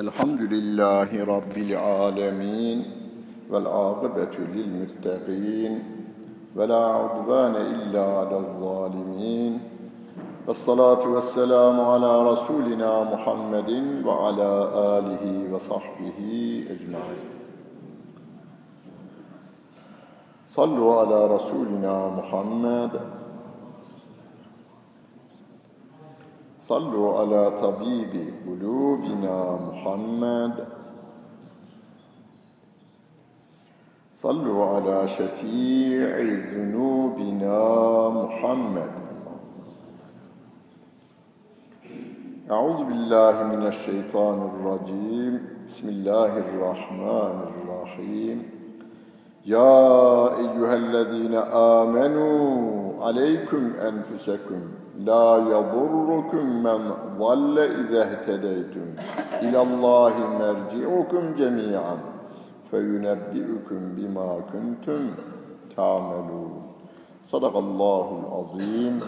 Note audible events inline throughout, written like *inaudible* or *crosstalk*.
الحمد لله رب العالمين والعاقبة للمتقين ولا عدوان إلا على الظالمين والصلاة والسلام على رسولنا محمد وعلى آله وصحبه أجمعين. صلوا على رسولنا محمد صلوا على طبيب قلوبنا محمد صلوا على شفيع ذنوبنا محمد أعوذ بالله من الشيطان الرجيم بسم الله الرحمن الرحيم يا أيها الذين آمنوا عليكم أنفسكم La yadurrukum men zalle izehtedeytüm. İlallahi merci'ukum cemi'an. Feyünebbi'ukum bima kuntum ta'melûn. Sadakallahul azim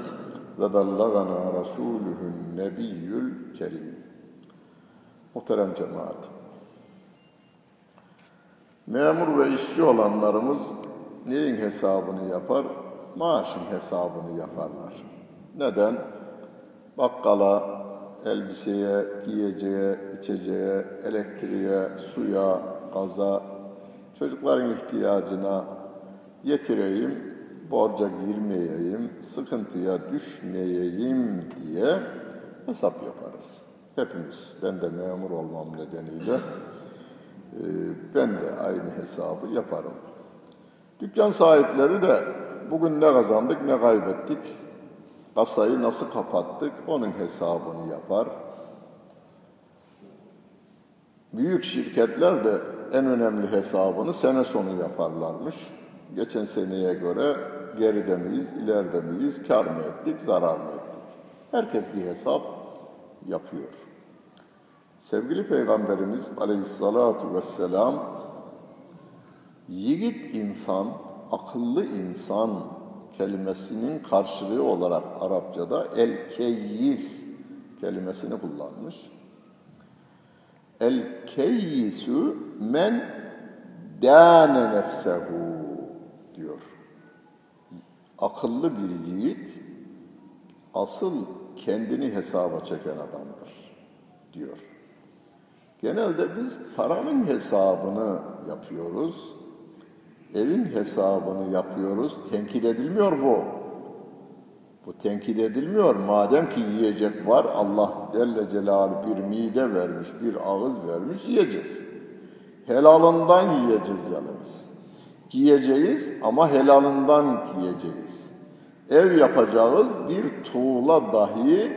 ve bellagana rasuluhun nebiyyül kerim. Muhterem cemaat. Memur ve işçi olanlarımız neyin hesabını yapar? Maaşın hesabını yaparlar. Neden? Bakkala, elbiseye, giyeceğe, içeceğe, elektriğe, suya, gaza, çocukların ihtiyacına yetireyim, borca girmeyeyim, sıkıntıya düşmeyeyim diye hesap yaparız. Hepimiz, ben de memur olmam nedeniyle e, ben de aynı hesabı yaparım. Dükkan sahipleri de bugün ne kazandık ne kaybettik, kasayı nasıl kapattık onun hesabını yapar. Büyük şirketler de en önemli hesabını sene sonu yaparlarmış. Geçen seneye göre geride miyiz, ileride miyiz, kar mı ettik, zarar mı ettik? Herkes bir hesap yapıyor. Sevgili Peygamberimiz aleyhissalatu vesselam yiğit insan, akıllı insan kelimesinin karşılığı olarak Arapçada el-keyyiz kelimesini kullanmış. El-keyyisu men dâne nefsehu diyor. Akıllı bir yiğit asıl kendini hesaba çeken adamdır diyor. Genelde biz paranın hesabını yapıyoruz. Evin hesabını yapıyoruz. Tenkit edilmiyor bu. Bu tenkit edilmiyor. Madem ki yiyecek var, Allah Celle Celaluhu bir mide vermiş, bir ağız vermiş, yiyeceğiz. Helalından yiyeceğiz yalnız. Giyeceğiz ama helalından giyeceğiz. Ev yapacağız, bir tuğla dahi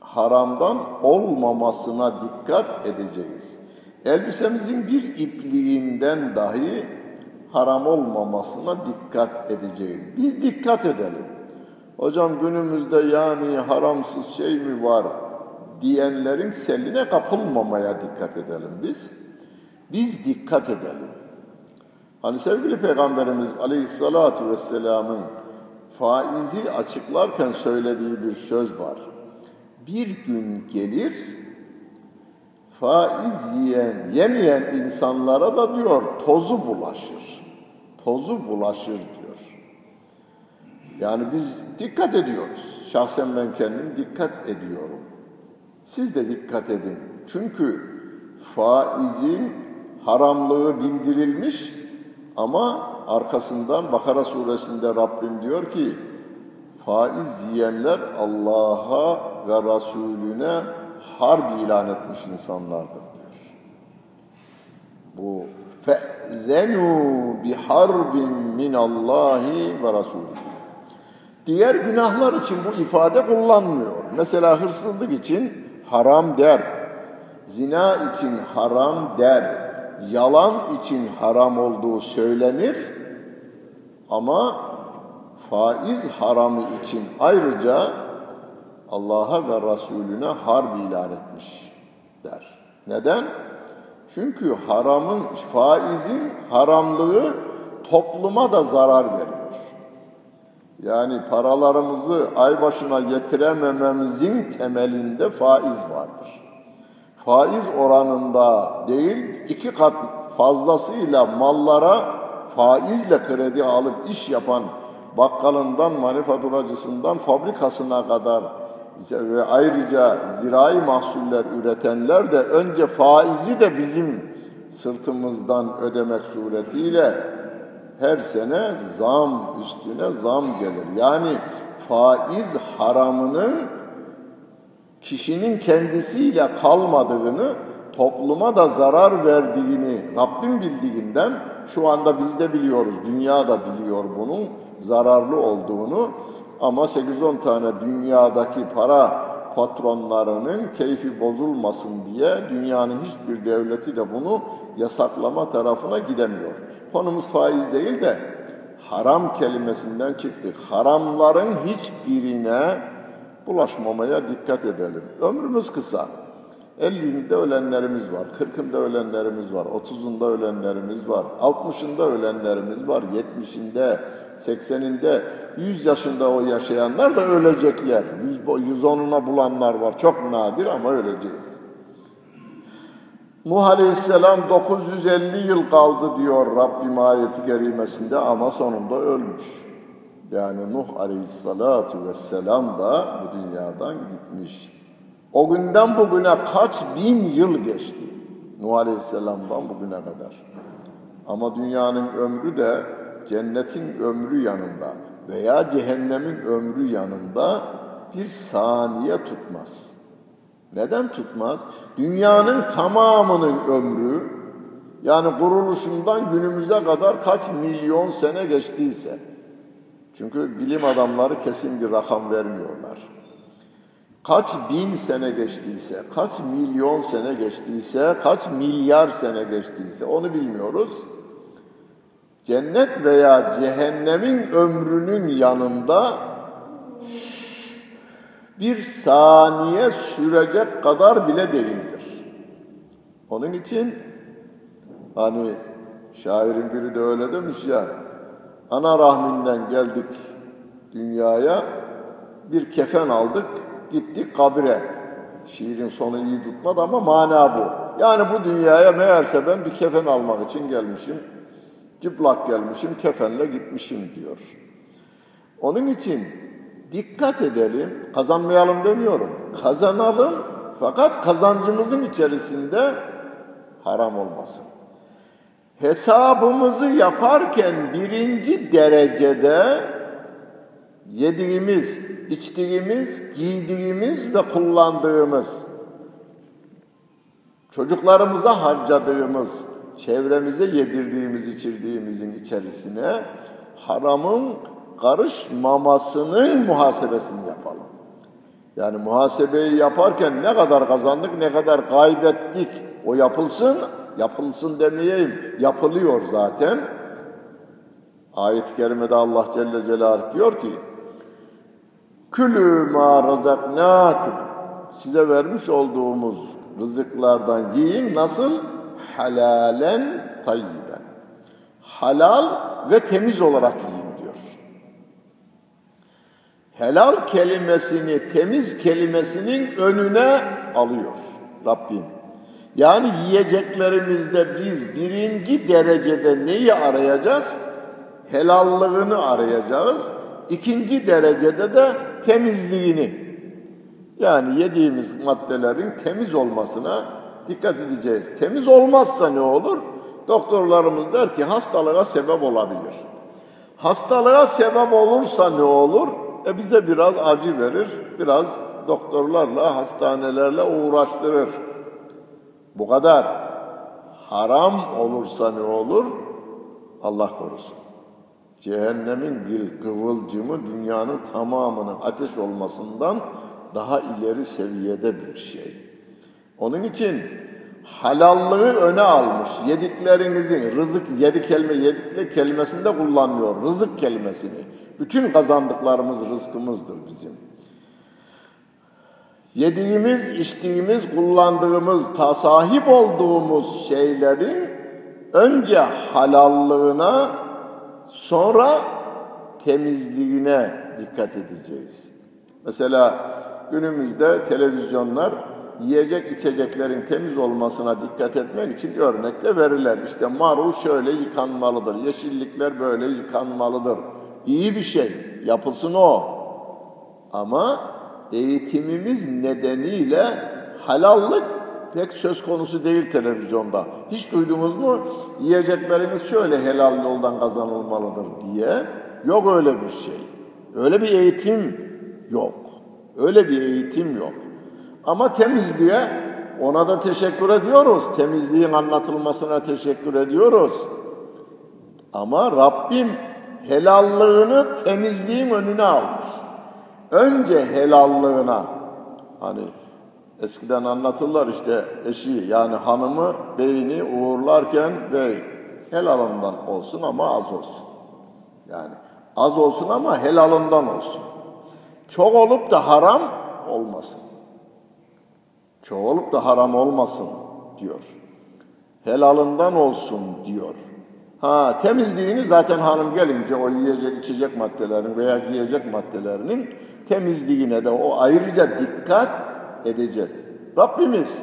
haramdan olmamasına dikkat edeceğiz. Elbisemizin bir ipliğinden dahi haram olmamasına dikkat edeceğiz. Biz dikkat edelim. Hocam günümüzde yani haramsız şey mi var diyenlerin seline kapılmamaya dikkat edelim biz. Biz dikkat edelim. Hani sevgili Peygamberimiz Aleyhisselatü Vesselam'ın faizi açıklarken söylediği bir söz var. Bir gün gelir, faiz yiyen, yemeyen insanlara da diyor tozu bulaşır. Tozu bulaşır diyor. Yani biz dikkat ediyoruz. Şahsen ben kendim dikkat ediyorum. Siz de dikkat edin. Çünkü faizin haramlığı bildirilmiş ama arkasından Bakara suresinde Rabbim diyor ki faiz yiyenler Allah'a ve Resulüne harp ilan etmiş insanlardır diyor. Bu fe'zenu biharbin minallahi ve Resulü. Diğer günahlar için bu ifade kullanmıyor. Mesela hırsızlık için haram der. Zina için haram der. Yalan için haram olduğu söylenir. Ama faiz haramı için ayrıca Allah'a ve Resulüne harp ilan etmiş der. Neden? Çünkü haramın, faizin haramlığı topluma da zarar veriyor. Yani paralarımızı ay başına getiremememizin temelinde faiz vardır. faiz oranında değil iki kat fazlasıyla mallara faizle kredi alıp iş yapan bakkalından manifaturacısından fabrikasına kadar ve ayrıca zirai mahsuller üretenler de önce faizi de bizim sırtımızdan ödemek suretiyle her sene zam üstüne zam gelir. Yani faiz haramının kişinin kendisiyle kalmadığını, topluma da zarar verdiğini Rabbim bildiğinden şu anda biz de biliyoruz, dünya da biliyor bunun zararlı olduğunu ama 8-10 tane dünyadaki para patronlarının keyfi bozulmasın diye dünyanın hiçbir devleti de bunu yasaklama tarafına gidemiyor. Konumuz faiz değil de haram kelimesinden çıktık. Haramların hiçbirine bulaşmamaya dikkat edelim. Ömrümüz kısa. 50'inde ölenlerimiz var, 40'ında ölenlerimiz var, 30'unda ölenlerimiz var, 60'ında ölenlerimiz var, 70'inde, 80'inde, 100 yaşında o yaşayanlar da ölecekler. 110'una bulanlar var. Çok nadir ama öleceğiz. Nuh Aleyhisselam 950 yıl kaldı diyor Rabbim ayeti kerimesinde ama sonunda ölmüş. Yani Nuh Aleyhisselatu Vesselam da bu dünyadan gitmiş. O günden bugüne kaç bin yıl geçti Nuh Aleyhisselam'dan bugüne kadar. Ama dünyanın ömrü de cennetin ömrü yanında veya cehennemin ömrü yanında bir saniye tutmaz. Neden tutmaz? Dünyanın tamamının ömrü yani kuruluşundan günümüze kadar kaç milyon sene geçtiyse çünkü bilim adamları kesin bir rakam vermiyorlar. Kaç bin sene geçtiyse, kaç milyon sene geçtiyse, kaç milyar sene geçtiyse onu bilmiyoruz. Cennet veya cehennemin ömrünün yanında bir saniye sürecek kadar bile değildir. Onun için hani şairin biri de öyle demiş ya, ana rahminden geldik dünyaya, bir kefen aldık, gittik kabire. Şiirin sonu iyi tutmadı ama mana bu. Yani bu dünyaya meğerse ben bir kefen almak için gelmişim, çıplak gelmişim, kefenle gitmişim diyor. Onun için dikkat edelim, kazanmayalım demiyorum. Kazanalım fakat kazancımızın içerisinde haram olmasın. Hesabımızı yaparken birinci derecede yediğimiz, içtiğimiz, giydiğimiz ve kullandığımız, çocuklarımıza harcadığımız, çevremize yedirdiğimiz, içirdiğimizin içerisine haramın karışmamasının muhasebesini yapalım. Yani muhasebeyi yaparken ne kadar kazandık, ne kadar kaybettik o yapılsın, yapılsın demeyeyim, yapılıyor zaten. Ayet-i kerimede Allah Celle Celaluhu diyor ki, Külü ma razaknakum size vermiş olduğumuz rızıklardan yiyin nasıl? Halalen tayyiben. Halal ve temiz olarak yiyin diyor. Helal kelimesini temiz kelimesinin önüne alıyor Rabbim. Yani yiyeceklerimizde biz birinci derecede neyi arayacağız? Helallığını arayacağız. İkinci derecede de temizliğini. Yani yediğimiz maddelerin temiz olmasına dikkat edeceğiz. Temiz olmazsa ne olur? Doktorlarımız der ki hastalığa sebep olabilir. Hastalığa sebep olursa ne olur? E bize biraz acı verir, biraz doktorlarla, hastanelerle uğraştırır. Bu kadar. Haram olursa ne olur? Allah korusun. Cehennemin bir kıvılcımı dünyanın tamamının ateş olmasından daha ileri seviyede bir şey. Onun için halallığı öne almış. Yediklerinizin, rızık, yedi kelime, yedikle kelimesinde kullanmıyor. Rızık kelimesini. Bütün kazandıklarımız rızkımızdır bizim. Yediğimiz, içtiğimiz, kullandığımız, ta sahip olduğumuz şeylerin önce halallığına, sonra temizliğine dikkat edeceğiz. Mesela günümüzde televizyonlar yiyecek içeceklerin temiz olmasına dikkat etmek için örnek de verirler. İşte marul şöyle yıkanmalıdır, yeşillikler böyle yıkanmalıdır. İyi bir şey, yapılsın o. Ama eğitimimiz nedeniyle halallık pek söz konusu değil televizyonda. Hiç duydunuz mu? Yiyecekleriniz şöyle helal yoldan kazanılmalıdır diye. Yok öyle bir şey. Öyle bir eğitim yok. Öyle bir eğitim yok. Ama temizliğe ona da teşekkür ediyoruz. Temizliğin anlatılmasına teşekkür ediyoruz. Ama Rabbim helallığını temizliğin önüne almış. Önce helallığına hani eskiden anlatırlar işte eşi yani hanımı beyni uğurlarken bey helalından olsun ama az olsun. Yani az olsun ama helalından olsun. Çok olup da haram olmasın. Çok olup da haram olmasın diyor. Helalından olsun diyor. Ha temizliğini zaten hanım gelince o yiyecek içecek maddelerin veya giyecek maddelerinin temizliğine de o ayrıca dikkat edecek. Rabbimiz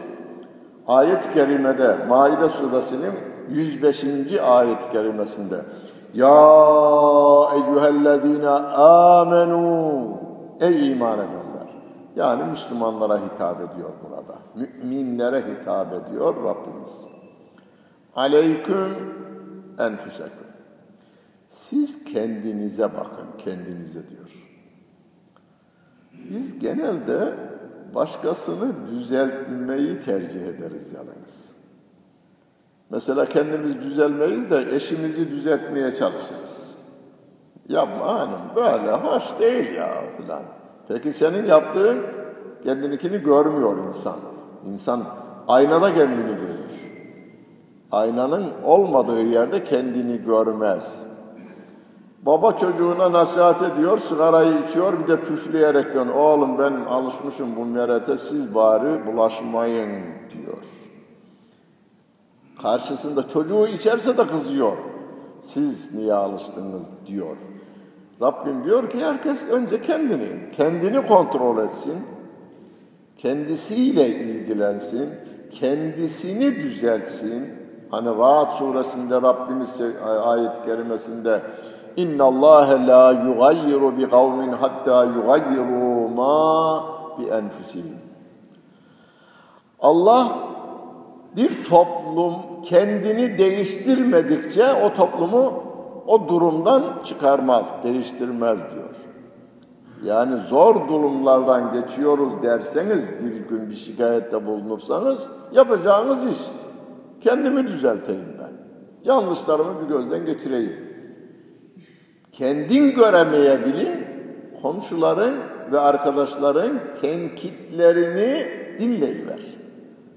ayet-i kerimede Maide suresinin 105. ayet-i kerimesinde Ya eyyühellezine amenu Ey iman edenler! Yani Müslümanlara hitap ediyor burada. Müminlere hitap ediyor Rabbimiz. Aleyküm enfüseküm. Siz kendinize bakın, kendinize diyor. Biz genelde başkasını düzeltmeyi tercih ederiz yalnız. Mesela kendimiz düzelmeyiz de eşimizi düzeltmeye çalışırız. Yapma hanım böyle hoş değil ya filan. Peki senin yaptığın kendininkini görmüyor insan. İnsan aynada kendini görür. Aynanın olmadığı yerde kendini görmez. Baba çocuğuna nasihat ediyor, sigarayı içiyor, bir de püfleyerekten oğlum ben alışmışım bu merete siz bari bulaşmayın diyor. Karşısında çocuğu içerse de kızıyor. Siz niye alıştınız diyor. Rabbim diyor ki herkes önce kendini, kendini kontrol etsin. Kendisiyle ilgilensin. Kendisini düzeltsin. Hani Rahat suresinde Rabbimiz ayet-i kerimesinde La yugayyiru bi kavmin hatta yugayyiru ma bi enfusihim. Allah bir toplum kendini değiştirmedikçe o toplumu o durumdan çıkarmaz, değiştirmez diyor. Yani zor durumlardan geçiyoruz derseniz, bir gün bir şikayette bulunursanız yapacağınız iş. Kendimi düzelteyim ben. Yanlışlarımı bir gözden geçireyim. Kendin göremeyebilin, komşuların ve arkadaşların tenkitlerini dinleyiver.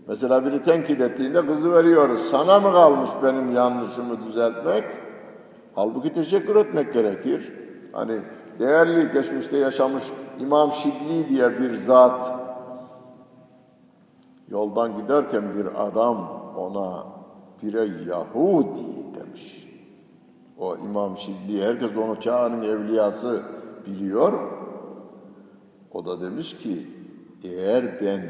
Mesela biri tenkit ettiğinde kızı veriyoruz. Sana mı kalmış benim yanlışımı düzeltmek? Halbuki teşekkür etmek gerekir. Hani değerli geçmişte yaşamış İmam Şibli diye bir zat yoldan giderken bir adam ona bire Yahudi. O İmam Şibli herkes onu çağının evliyası biliyor. O da demiş ki eğer ben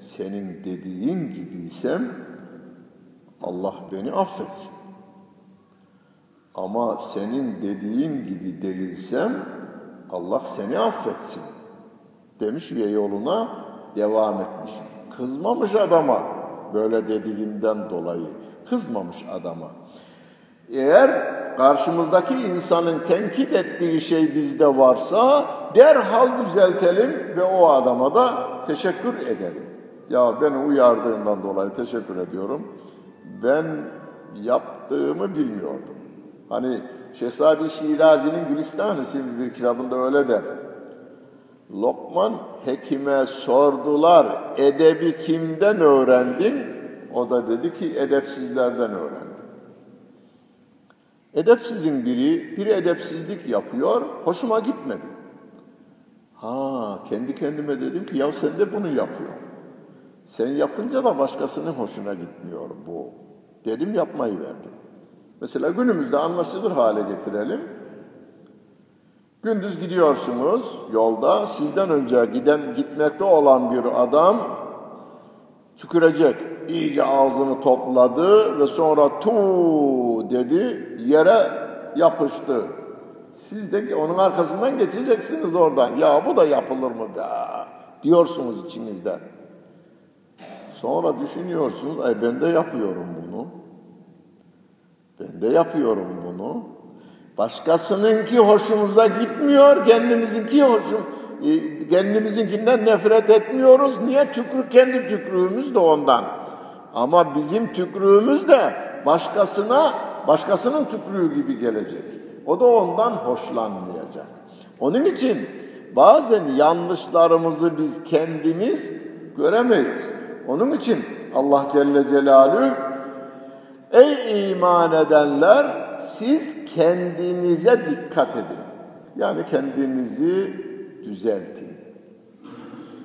senin dediğin gibiysem Allah beni affetsin. Ama senin dediğin gibi değilsem Allah seni affetsin demiş ve yoluna devam etmiş. Kızmamış adama böyle dediğinden dolayı. Kızmamış adama. Eğer karşımızdaki insanın tenkit ettiği şey bizde varsa derhal düzeltelim ve o adama da teşekkür edelim. Ya beni uyardığından dolayı teşekkür ediyorum. Ben yaptığımı bilmiyordum. Hani Şehzade Şirazi'nin Gülistan isimli bir kitabında öyle der. Lokman Hekim'e sordular, edebi kimden öğrendin? O da dedi ki edepsizlerden öğrendim. Edepsizin biri, bir edepsizlik yapıyor, hoşuma gitmedi. Ha, kendi kendime dedim ki ya sen de bunu yapıyor. Sen yapınca da başkasının hoşuna gitmiyor bu. Dedim yapmayı verdim. Mesela günümüzde anlaşılır hale getirelim. Gündüz gidiyorsunuz yolda, sizden önce giden gitmekte olan bir adam Tükürecek. İyice ağzını topladı ve sonra tu dedi yere yapıştı. Siz de onun arkasından geçeceksiniz oradan. Ya bu da yapılır mı be? Diyorsunuz içinizden. Sonra düşünüyorsunuz, ay ben de yapıyorum bunu. Ben de yapıyorum bunu. Başkasınınki hoşumuza gitmiyor, kendimizinki hoşum, e, kendimizinkinden nefret etmiyoruz. Niye? Tükrük kendi tükrüğümüz de ondan. Ama bizim tükrüğümüz de başkasına, başkasının tükrüğü gibi gelecek. O da ondan hoşlanmayacak. Onun için bazen yanlışlarımızı biz kendimiz göremeyiz. Onun için Allah Celle Celaluhu Ey iman edenler siz kendinize dikkat edin. Yani kendinizi düzeltin.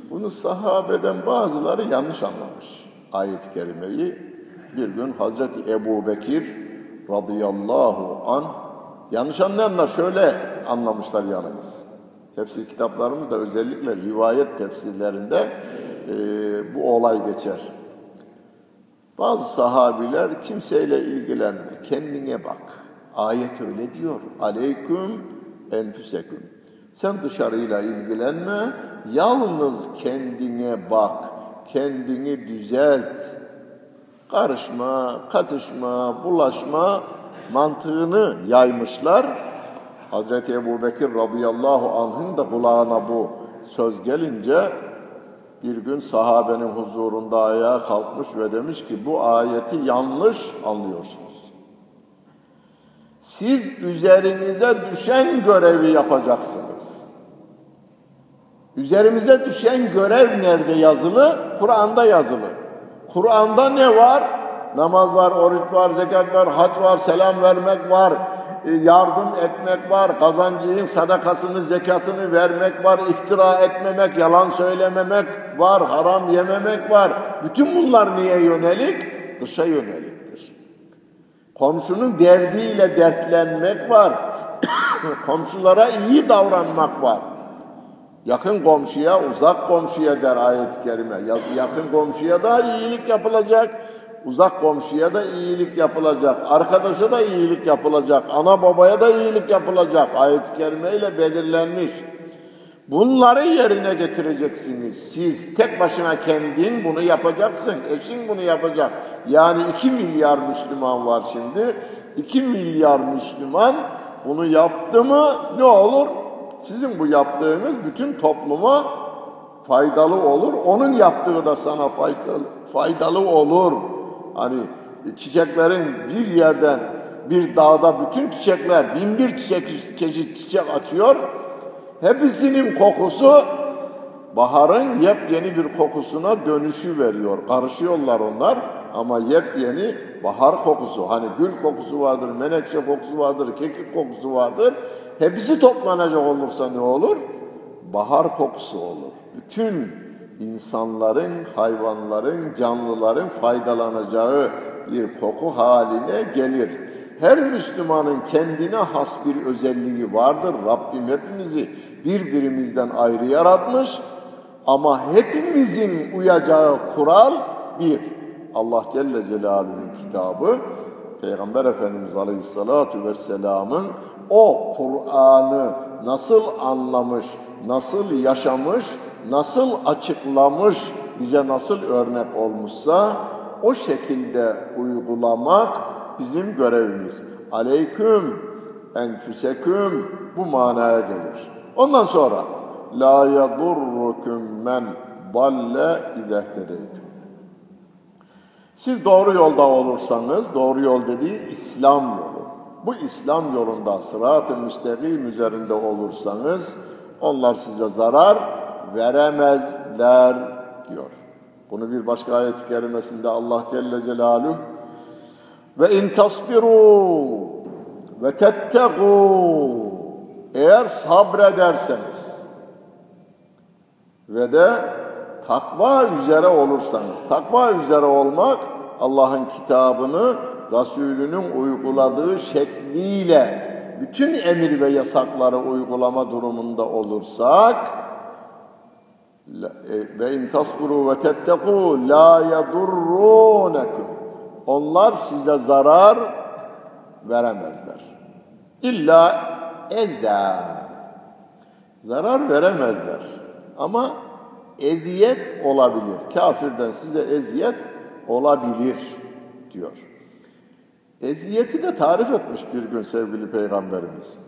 Bunu sahabeden bazıları yanlış anlamış. Ayet-i kerimeyi bir gün Hazreti Ebu Bekir radıyallahu an yanlış anlayanlar şöyle anlamışlar yalnız. Tefsir kitaplarımızda özellikle rivayet tefsirlerinde e, bu olay geçer. Bazı sahabiler kimseyle ilgilenme, kendine bak. Ayet öyle diyor. Aleyküm enfüseküm. Sen dışarıyla ilgilenme, yalnız kendine bak, kendini düzelt. Karışma, katışma, bulaşma mantığını yaymışlar. Hazreti Ebu Bekir radıyallahu anh'ın da kulağına bu söz gelince bir gün sahabenin huzurunda ayağa kalkmış ve demiş ki bu ayeti yanlış anlıyorsunuz. Siz üzerinize düşen görevi yapacaksınız. Üzerimize düşen görev nerede yazılı? Kur'an'da yazılı. Kur'an'da ne var? Namaz var, oruç var, zekat var, hac var, selam vermek var, e, yardım etmek var, kazancının sadakasını, zekatını vermek var, iftira etmemek, yalan söylememek var, haram yememek var. Bütün bunlar niye yönelik? Dışa yöneliktir. Komşunun derdiyle dertlenmek var. *coughs* Komşulara iyi davranmak var. Yakın komşuya, uzak komşuya der ayet-i kerime. Yakın komşuya da iyilik yapılacak. Uzak komşuya da iyilik yapılacak. Arkadaşa da iyilik yapılacak. Ana babaya da iyilik yapılacak. Ayet-i kerime ile belirlenmiş. Bunları yerine getireceksiniz. Siz tek başına kendin bunu yapacaksın. Eşin bunu yapacak. Yani iki milyar Müslüman var şimdi. İki milyar Müslüman bunu yaptı mı ne olur? Sizin bu yaptığınız bütün topluma faydalı olur. Onun yaptığı da sana faydalı, faydalı olur. Hani çiçeklerin bir yerden bir dağda bütün çiçekler bin bir çiçek, çeşit çiçek açıyor. Hepsinin kokusu baharın yepyeni bir kokusuna dönüşü veriyor. Karışıyorlar onlar ama yepyeni bahar kokusu. Hani gül kokusu vardır, menekşe kokusu vardır, kekik kokusu vardır. Hepsi toplanacak olursa ne olur? Bahar kokusu olur. Bütün insanların, hayvanların, canlıların faydalanacağı bir koku haline gelir. Her Müslümanın kendine has bir özelliği vardır. Rabbim hepimizi birbirimizden ayrı yaratmış. Ama hepimizin uyacağı kural bir. Allah Celle Celaluhu'nun kitabı, Peygamber Efendimiz Aleyhisselatü Vesselam'ın o Kur'an'ı nasıl anlamış, nasıl yaşamış, nasıl açıklamış, bize nasıl örnek olmuşsa o şekilde uygulamak bizim görevimiz. Aleyküm enfüseküm bu manaya gelir. Ondan sonra la yadurrukum men dalle izehtedeytüm. Siz doğru yolda olursanız, doğru yol dediği İslam yolu. Bu İslam yolunda sırat-ı müstakim üzerinde olursanız onlar size zarar veremezler diyor. Bunu bir başka ayet-i kerimesinde Allah Celle Celaluhu ve in tasbiru ve tettegû eğer sabrederseniz ve de takva üzere olursanız, takva üzere olmak Allah'ın kitabını Resulünün uyguladığı şekliyle bütün emir ve yasakları uygulama durumunda olursak e, ve in tasburu ve tettekû la yadurrunekum. Onlar size zarar veremezler. İlla eda. Zarar veremezler. Ama eziyet olabilir. Kafirden size eziyet olabilir diyor. Eziyeti de tarif etmiş bir gün sevgili peygamberimiz.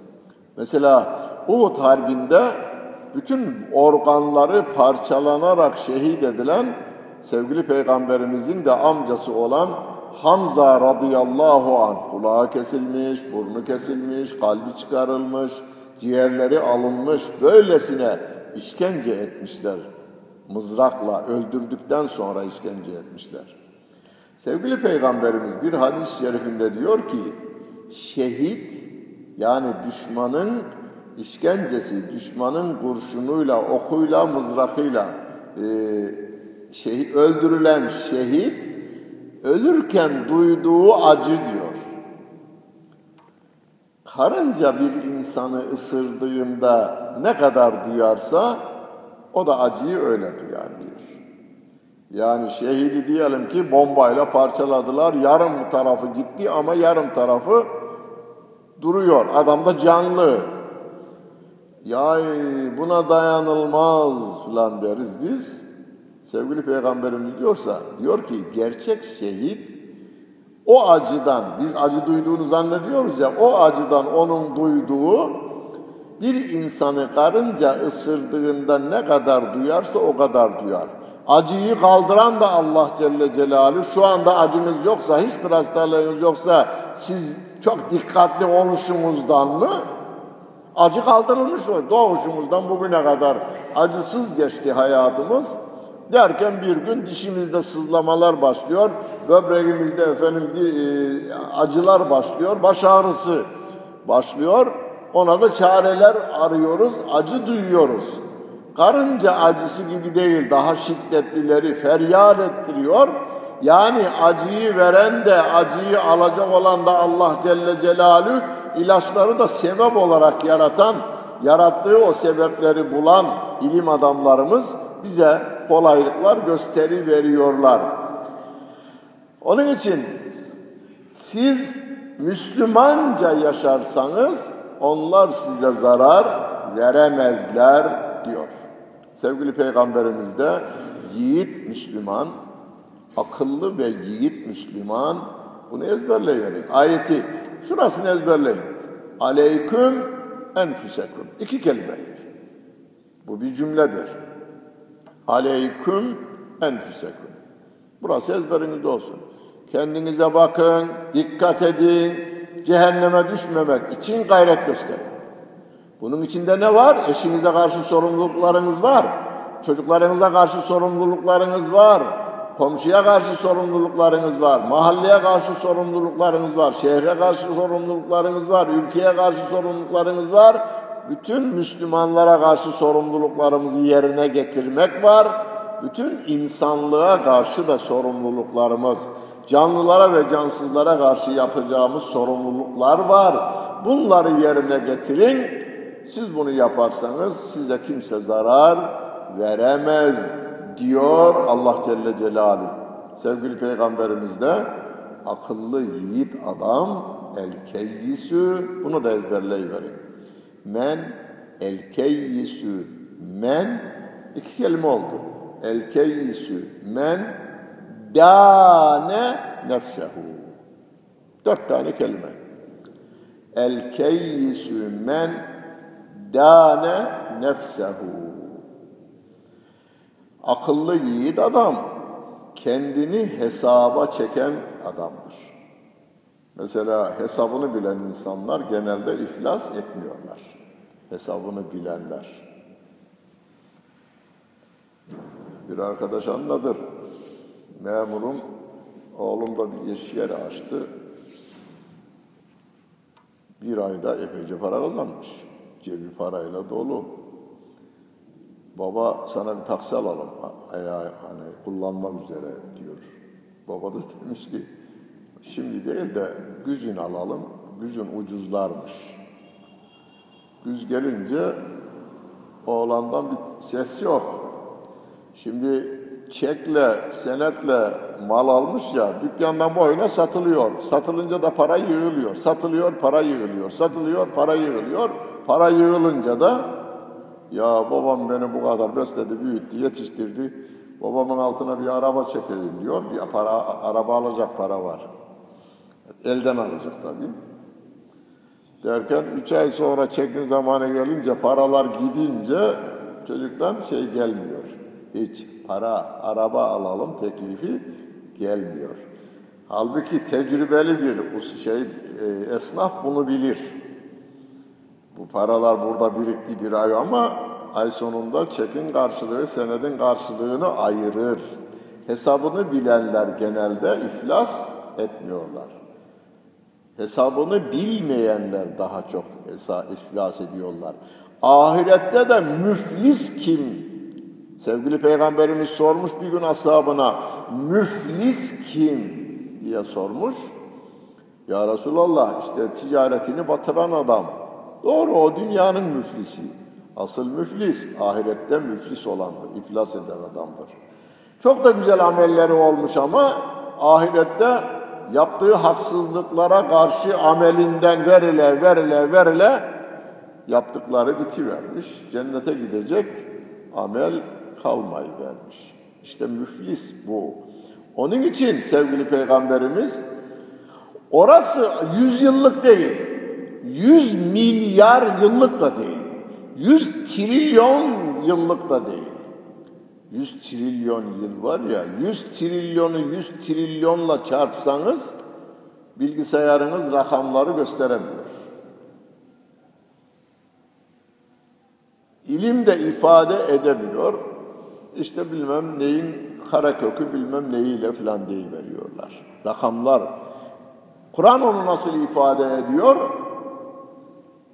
Mesela Uhud Harbi'nde bütün organları parçalanarak şehit edilen sevgili peygamberimizin de amcası olan Hamza radıyallahu anh kulağı kesilmiş, burnu kesilmiş, kalbi çıkarılmış, ciğerleri alınmış, böylesine işkence etmişler. Mızrakla öldürdükten sonra işkence etmişler. Sevgili Peygamberimiz bir hadis-i şerifinde diyor ki, şehit yani düşmanın işkencesi, düşmanın kurşunuyla, okuyla, mızrakıyla e, şehit, öldürülen şehit ölürken duyduğu acı diyor. Karınca bir insanı ısırdığında ne kadar duyarsa o da acıyı öyle duyar diyor. Yani şehidi diyelim ki bombayla parçaladılar. Yarım tarafı gitti ama yarım tarafı duruyor. Adam da canlı. Ya buna dayanılmaz falan deriz biz. Sevgili Peygamberimiz diyorsa, diyor ki gerçek şehit o acıdan, biz acı duyduğunu zannediyoruz ya, o acıdan onun duyduğu bir insanı karınca ısırdığında ne kadar duyarsa o kadar duyar. Acıyı kaldıran da Allah Celle Celaluhu. Şu anda acınız yoksa, hiçbir hastalığınız yoksa siz çok dikkatli oluşunuzdan mı? Acı kaldırılmış mı? Doğuşumuzdan bugüne kadar acısız geçti hayatımız. Derken bir gün dişimizde sızlamalar başlıyor, böbreğimizde efendim e, acılar başlıyor, baş ağrısı başlıyor. Ona da çareler arıyoruz, acı duyuyoruz. Karınca acısı gibi değil, daha şiddetlileri feryat ettiriyor. Yani acıyı veren de, acıyı alacak olan da Allah Celle Celaluhu, ilaçları da sebep olarak yaratan, yarattığı o sebepleri bulan ilim adamlarımız bize kolaylıklar gösteri veriyorlar. Onun için siz Müslümanca yaşarsanız onlar size zarar veremezler. Sevgili Peygamberimiz de yiğit Müslüman, akıllı ve yiğit Müslüman bunu ezberleyin. Ayeti şurasını ezberleyin. Aleyküm enfüseküm. İki kelimelik. Bu bir cümledir. Aleyküm enfüseküm. Burası ezberinizde olsun. Kendinize bakın, dikkat edin, cehenneme düşmemek için gayret gösterin. Bunun içinde ne var? Eşinize karşı sorumluluklarınız var. Çocuklarınıza karşı sorumluluklarınız var. Komşuya karşı sorumluluklarınız var. Mahalleye karşı sorumluluklarınız var. Şehre karşı sorumluluklarınız var. Ülkeye karşı sorumluluklarınız var. Bütün Müslümanlara karşı sorumluluklarımızı yerine getirmek var. Bütün insanlığa karşı da sorumluluklarımız, canlılara ve cansızlara karşı yapacağımız sorumluluklar var. Bunları yerine getirin. Siz bunu yaparsanız size kimse zarar veremez diyor Allah Celle Celaluhu. Sevgili Peygamberimiz de akıllı yiğit adam el keyyisü bunu da ezberleyiverin. Men el keyyisü men iki kelime oldu. El keyyisü men dane nefsehu. Dört tane kelime. El keyyisü men dane nefsehu. Akıllı yiğit adam kendini hesaba çeken adamdır. Mesela hesabını bilen insanlar genelde iflas etmiyorlar. Hesabını bilenler. Bir arkadaş anladır. Memurum oğlum da bir iş yeri açtı. Bir ayda epeyce para kazanmış. Cebi parayla dolu. Baba sana bir taksi alalım ayağı hani kullanmak üzere diyor. Baba da *laughs* demiş ki şimdi değil de güzün alalım. Güzün ucuzlarmış. Güz gelince oğlandan bir ses yok. Şimdi çekle, senetle mal almış ya dükkandan boyuna satılıyor. Satılınca da para yığılıyor. Satılıyor, para yığılıyor. Satılıyor, para yığılıyor. Para yığılınca da ya babam beni bu kadar besledi, büyüttü, yetiştirdi. Babamın altına bir araba çekeyim diyor. Bir para, araba alacak para var. Elden alacak tabii. Derken üç ay sonra çekin zamanı gelince paralar gidince çocuktan şey gelmiyor. Hiç para, araba alalım teklifi gelmiyor. Halbuki tecrübeli bir şey e, esnaf bunu bilir. Bu paralar burada birikti bir ay ama ay sonunda çekin karşılığı, senedin karşılığını ayırır. Hesabını bilenler genelde iflas etmiyorlar. Hesabını bilmeyenler daha çok iflas ediyorlar. Ahirette de müflis kim? Sevgili Peygamberimiz sormuş bir gün ashabına, müflis kim diye sormuş. Ya Resulallah işte ticaretini batıran adam. Doğru o dünyanın müflisi. Asıl müflis ahirette müflis olandır, iflas eden adamdır. Çok da güzel amelleri olmuş ama ahirette yaptığı haksızlıklara karşı amelinden verile verile verile yaptıkları bitivermiş. Cennete gidecek amel kalmayı vermiş. İşte müflis bu. Onun için sevgili peygamberimiz orası yüz yıllık değil, yüz milyar yıllık da değil, yüz trilyon yıllık da değil. 100 trilyon yıl var ya, 100 trilyonu 100 trilyonla çarpsanız bilgisayarınız rakamları gösteremiyor. İlim de ifade edemiyor. İşte bilmem neyin karakökü bilmem neyiyle filan veriyorlar. Rakamlar. Kur'an onu nasıl ifade ediyor?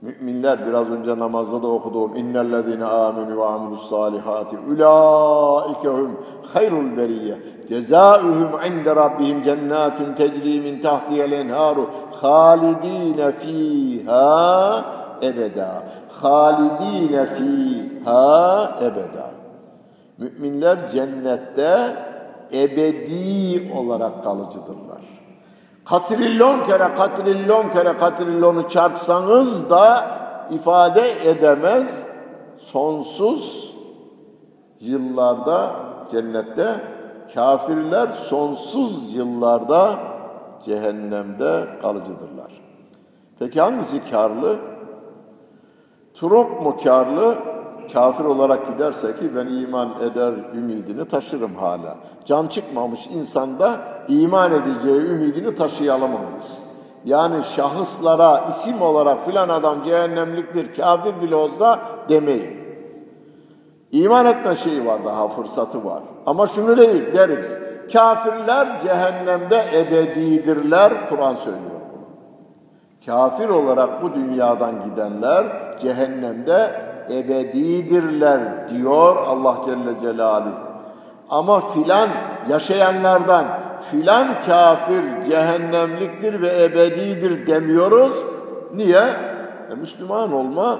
Müminler biraz önce namazda da okuduğum innellezine amenu ve amilus salihati ulaikehum hayrul beriyye cezauhum inde rabbihim cennetun tecri min tahtiha'l enharu halidine fiha ebeda halidine fiha ebeda Müminler cennette ebedi olarak kalıcıdırlar. Katrilyon kere katrilyon kere katrilyonu çarpsanız da ifade edemez sonsuz yıllarda cennette kafirler sonsuz yıllarda cehennemde kalıcıdırlar. Peki hangisi karlı? Turuk mu karlı? Kafir olarak giderse ki ben iman eder ümidini taşırım hala. Can çıkmamış insanda iman edeceği ümidini taşıyalım biz. Yani şahıslara isim olarak filan adam cehennemliktir, kafir bile olsa demeyin. İman etme şeyi var daha fırsatı var. Ama şunu değil deriz. Kafirler cehennemde ebedidirler. Kur'an söylüyor. Kafir olarak bu dünyadan gidenler cehennemde ebedidirler diyor Allah Celle Celaluhu. Ama filan yaşayanlardan filan kafir cehennemliktir ve ebedidir demiyoruz. Niye? E, Müslüman olma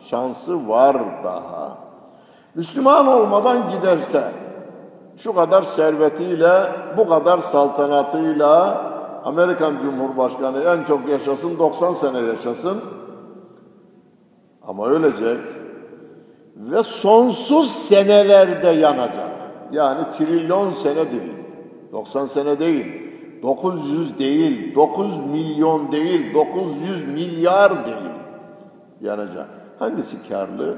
şansı var daha. Müslüman olmadan giderse şu kadar servetiyle, bu kadar saltanatıyla Amerikan Cumhurbaşkanı en çok yaşasın, 90 sene yaşasın. Ama ölecek ve sonsuz senelerde yanacak. Yani trilyon sene değil, 90 sene değil, 900 değil, 9 milyon değil, 900 milyar değil yanacak. Hangisi karlı?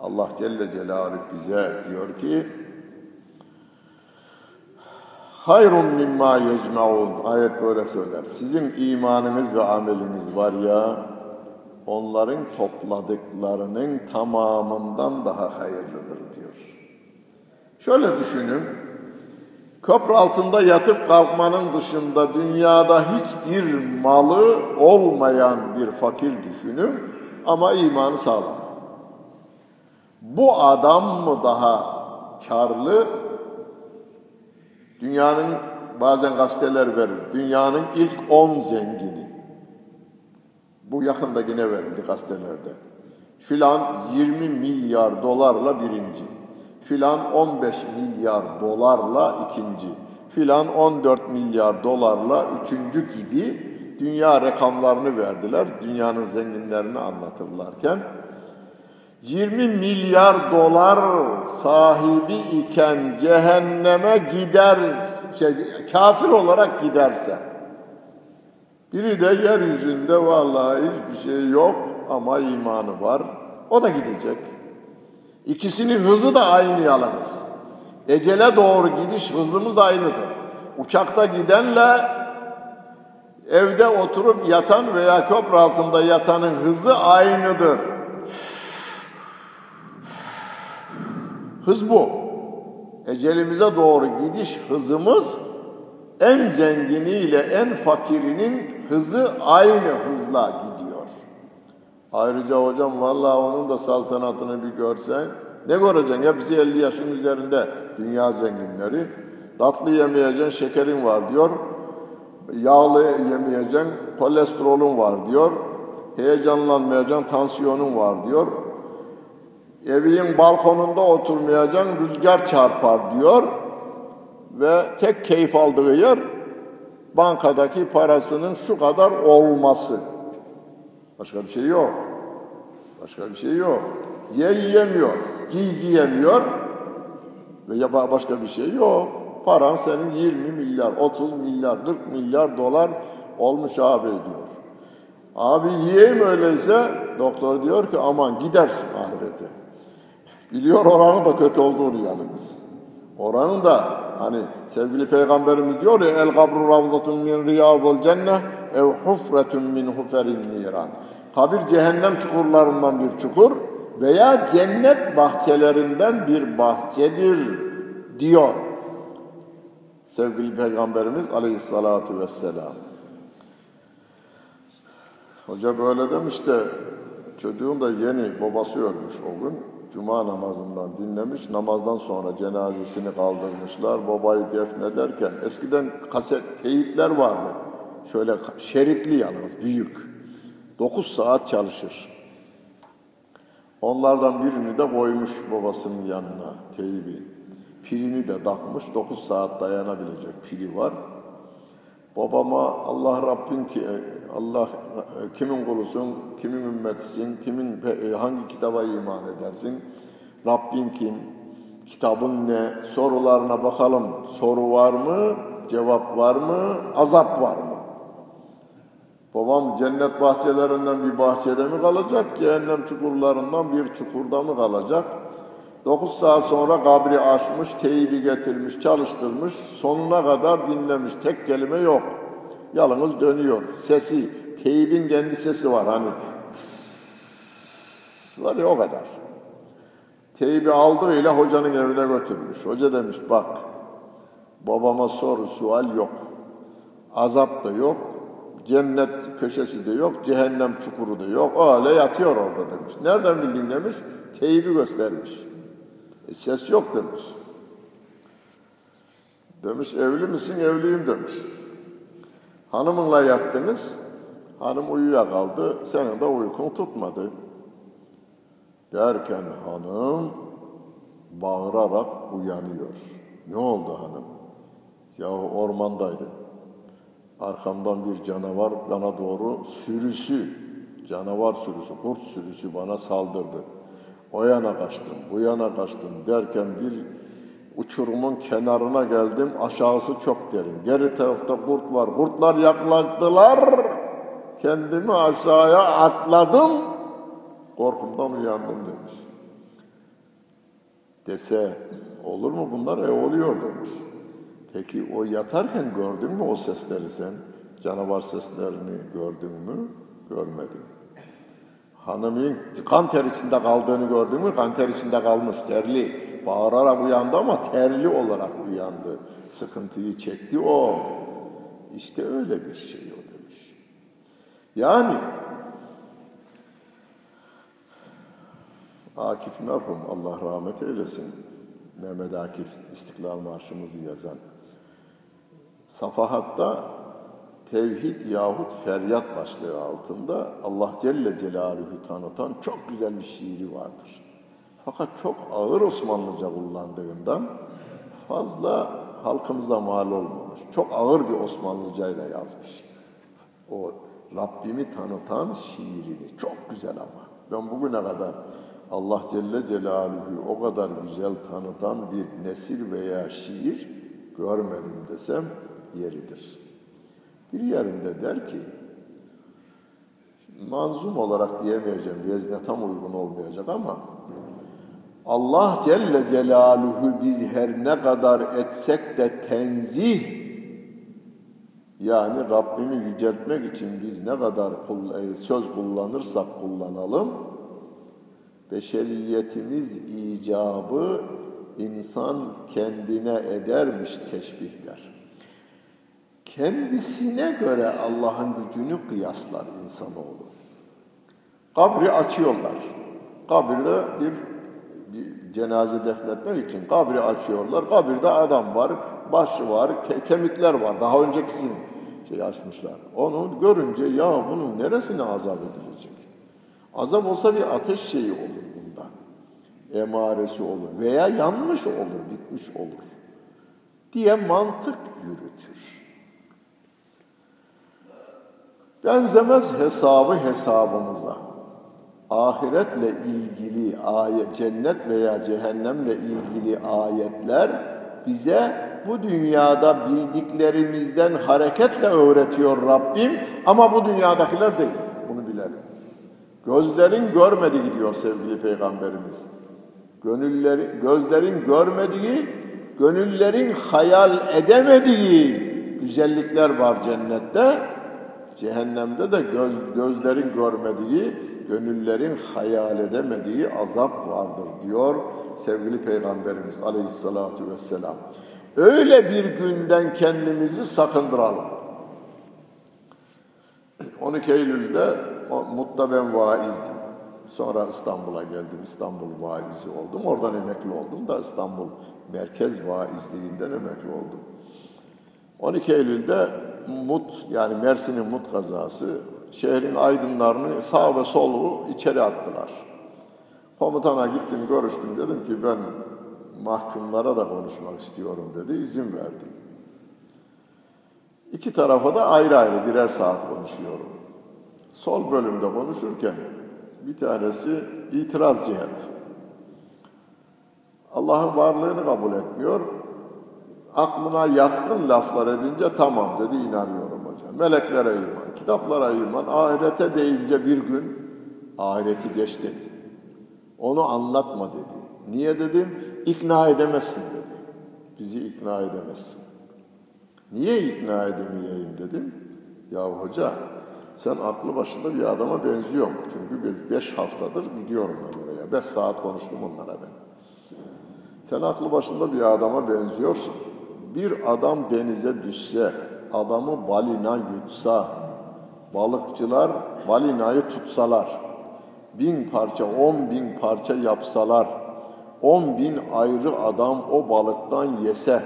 Allah Celle Celaluhu bize diyor ki hayrun mimma yecmaun ayet böyle söyler. Sizin imanınız ve ameliniz var ya onların topladıklarının tamamından daha hayırlıdır diyor. Şöyle düşünün. Köprü altında yatıp kalkmanın dışında dünyada hiçbir malı olmayan bir fakir düşünün ama imanı sağlam. Bu adam mı daha karlı? Dünyanın bazen gazeteler verir. Dünyanın ilk on zengini. Bu yakında yine verildi gazetelerde. Filan 20 milyar dolarla birinci. filan 15 milyar dolarla ikinci, filan 14 milyar dolarla üçüncü gibi dünya rakamlarını verdiler. Dünyanın zenginlerini anlatırlarken 20 milyar dolar sahibi iken cehenneme gider, şey, kafir olarak giderse, biri de yeryüzünde vallahi hiçbir şey yok ama imanı var, o da gidecek. İkisinin hızı da aynı yalnız. Ecele doğru gidiş hızımız aynıdır. Uçakta gidenle evde oturup yatan veya köprü altında yatanın hızı aynıdır. Hız bu. Ecelimize doğru gidiş hızımız en zenginiyle en fakirinin hızı aynı hızla gidiyor. Ayrıca hocam vallahi onun da saltanatını bir görsen ne göreceksin? Hepsi 50 yaşın üzerinde dünya zenginleri. Tatlı yemeyeceksin, şekerin var diyor. Yağlı yemeyeceksin, kolesterolün var diyor. Heyecanlanmayacaksın, tansiyonun var diyor. Evin balkonunda oturmayacaksın, rüzgar çarpar diyor. Ve tek keyif aldığı yer bankadaki parasının şu kadar olması. Başka bir şey yok. Başka bir şey yok. Ye yiyemiyor, giy giyemiyor ve başka bir şey yok. Paran senin 20 milyar, 30 milyar, 40 milyar dolar olmuş abi diyor. Abi yiyeyim öyleyse doktor diyor ki aman gidersin ahirete. Biliyor oranın da kötü olduğunu yalnız. Oranın da hani sevgili peygamberimiz diyor ya el kabru ravzatun min riyadil cennet ev hufretun min huferin niran. Kabir cehennem çukurlarından bir çukur veya cennet bahçelerinden bir bahçedir diyor. Sevgili Peygamberimiz aleyhissalatu vesselam. Hoca böyle demiş de çocuğun da yeni babası ölmüş o gün. Cuma namazından dinlemiş. Namazdan sonra cenazesini kaldırmışlar. Babayı defnederken eskiden kaset teyipler vardı. Şöyle şeritli yalnız büyük. 9 saat çalışır. Onlardan birini de koymuş babasının yanına teybi. Pilini de takmış. 9 saat dayanabilecek pili var. Babama Allah Rabbin ki Allah kimin kulusun, kimin ümmetisin, kimin hangi kitaba iman edersin? Rabbin kim? Kitabın ne? Sorularına bakalım. Soru var mı? Cevap var mı? Azap var mı? Babam cennet bahçelerinden bir bahçede mi kalacak? Cehennem çukurlarından bir çukurda mı kalacak? Dokuz saat sonra kabri açmış, teybi getirmiş, çalıştırmış, sonuna kadar dinlemiş. Tek kelime yok. Yalnız dönüyor. Sesi, teybin kendi sesi var hani. Tıs, var ya o kadar. Teybi aldığıyla hocanın evine götürmüş. Hoca demiş bak babama soru sual yok. Azap da yok. Cennet köşesi de yok. Cehennem çukuru da yok. Öyle yatıyor orada demiş. Nereden bildin demiş. Teybi göstermiş. E, ses yok demiş. Demiş evli misin? Evliyim demiş. Hanımınla yattınız. Hanım uyuyakaldı. Senin de uykun tutmadı. Derken hanım bağırarak uyanıyor. Ne oldu hanım? Ya ormandaydım. Arkamdan bir canavar bana doğru sürüsü, canavar sürüsü, kurt sürüsü bana saldırdı. O yana kaçtım, bu yana kaçtım derken bir uçurumun kenarına geldim. Aşağısı çok derin. Geri tarafta kurt var. Kurtlar yaklaştılar. Kendimi aşağıya atladım. Korkumdan uyandım demiş. Dese olur mu bunlar? E oluyor demiş. Peki o yatarken gördün mü o sesleri sen? Canavar seslerini gördün mü? Görmedim. Hanımın kan ter içinde kaldığını gördün mü? Kan ter içinde kalmış, terli. Bağırarak uyandı ama terli olarak uyandı. Sıkıntıyı çekti o. İşte öyle bir şey o demiş. Yani Akif merhum Allah rahmet eylesin. Mehmet Akif İstiklal Marşımızı yazan. Safahatta tevhid yahut feryat başlığı altında Allah Celle Celaluhu tanıtan çok güzel bir şiiri vardır. Fakat çok ağır Osmanlıca kullandığından fazla halkımıza mal olmamış. Çok ağır bir Osmanlıcayla yazmış. O Rabbimi tanıtan şiirini. Çok güzel ama. Ben bugüne kadar Allah Celle Celaluhu o kadar güzel tanıtan bir nesil veya şiir görmedim desem yeridir. Bir yerinde der ki, manzum olarak diyemeyeceğim, vezne tam uygun olmayacak ama Allah Celle Celaluhu biz her ne kadar etsek de tenzih yani Rabbimi yüceltmek için biz ne kadar e, söz kullanırsak kullanalım beşeriyetimiz icabı insan kendine edermiş teşbihler. Kendisine göre Allah'ın gücünü kıyaslar insanoğlu. Kabri açıyorlar. Kabirde bir, bir cenaze defnetmek için kabri açıyorlar. Kabirde adam var, başı var, ke kemikler var. Daha öncekisini şey açmışlar. Onu görünce ya bunun neresine azap edilecek? Azap olsa bir ateş şeyi olur bunda. Emaresi olur veya yanmış olur, bitmiş olur diye mantık yürütür. Benzemez hesabı hesabımıza. Ahiretle ilgili ayet, cennet veya cehennemle ilgili ayetler bize bu dünyada bildiklerimizden hareketle öğretiyor Rabbim ama bu dünyadakiler değil. Bunu bilelim. Gözlerin görmediği diyor sevgili peygamberimiz. Gönülleri, gözlerin görmediği, gönüllerin hayal edemediği güzellikler var cennette. Cehennemde de göz, gözlerin görmediği, gönüllerin hayal edemediği azap vardır diyor sevgili Peygamberimiz aleyhissalatu vesselam. Öyle bir günden kendimizi sakındıralım. *clears throat* 12 Eylül'de Mut'ta ben vaizdim. Sonra İstanbul'a geldim. İstanbul vaizi oldum. Oradan emekli oldum da İstanbul Merkez Vaizliğinden emekli oldum. 12 Eylül'de Mut yani Mersin'in Mut kazası şehrin aydınlarını sağ ve solu içeri attılar. Komutana gittim, görüştüm. Dedim ki ben mahkumlara da konuşmak istiyorum dedi. izin verdi. İki tarafa da ayrı ayrı birer saat konuşuyorum. Sol bölümde konuşurken bir tanesi itirazcı hep. Allah'ın varlığını kabul etmiyor. Aklına yatkın laflar edince tamam dedi inanıyorum hocam. Meleklere iman, kitaplara iman, ahirete deyince bir gün ahireti geç dedi. Onu anlatma dedi. Niye dedim? İkna edemezsin dedi. Bizi ikna edemezsin. Niye ikna edemeyeyim dedim. Ya hoca sen aklı başında bir adama benziyorum. Çünkü biz beş haftadır gidiyorum ben oraya. Beş saat konuştum onlara ben. Sen aklı başında bir adama benziyorsun. Bir adam denize düşse, adamı balina yutsa, balıkçılar balinayı tutsalar, bin parça, on bin parça yapsalar, on bin ayrı adam o balıktan yese,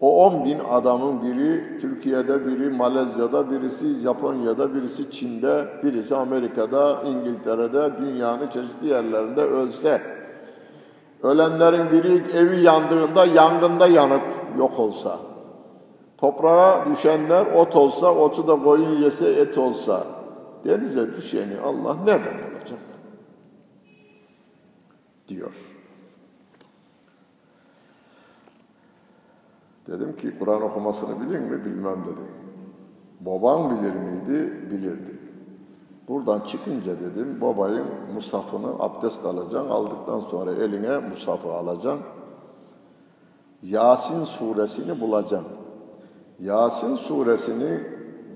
o on bin adamın biri Türkiye'de, biri Malezya'da, birisi Japonya'da, birisi Çin'de, birisi Amerika'da, İngiltere'de, dünyanın çeşitli yerlerinde ölse, ölenlerin biri evi yandığında yangında yanıp yok olsa, toprağa düşenler ot olsa, otu da koyun yese et olsa, denize düşeni Allah nereden bulacak? diyor. Dedim ki Kur'an okumasını bilin mi? Bilmem dedi. Baban bilir miydi? Bilirdi. Buradan çıkınca dedim babayın musafını abdest alacaksın. Aldıktan sonra eline musafı alacaksın. Yasin suresini bulacaksın. Yasin suresini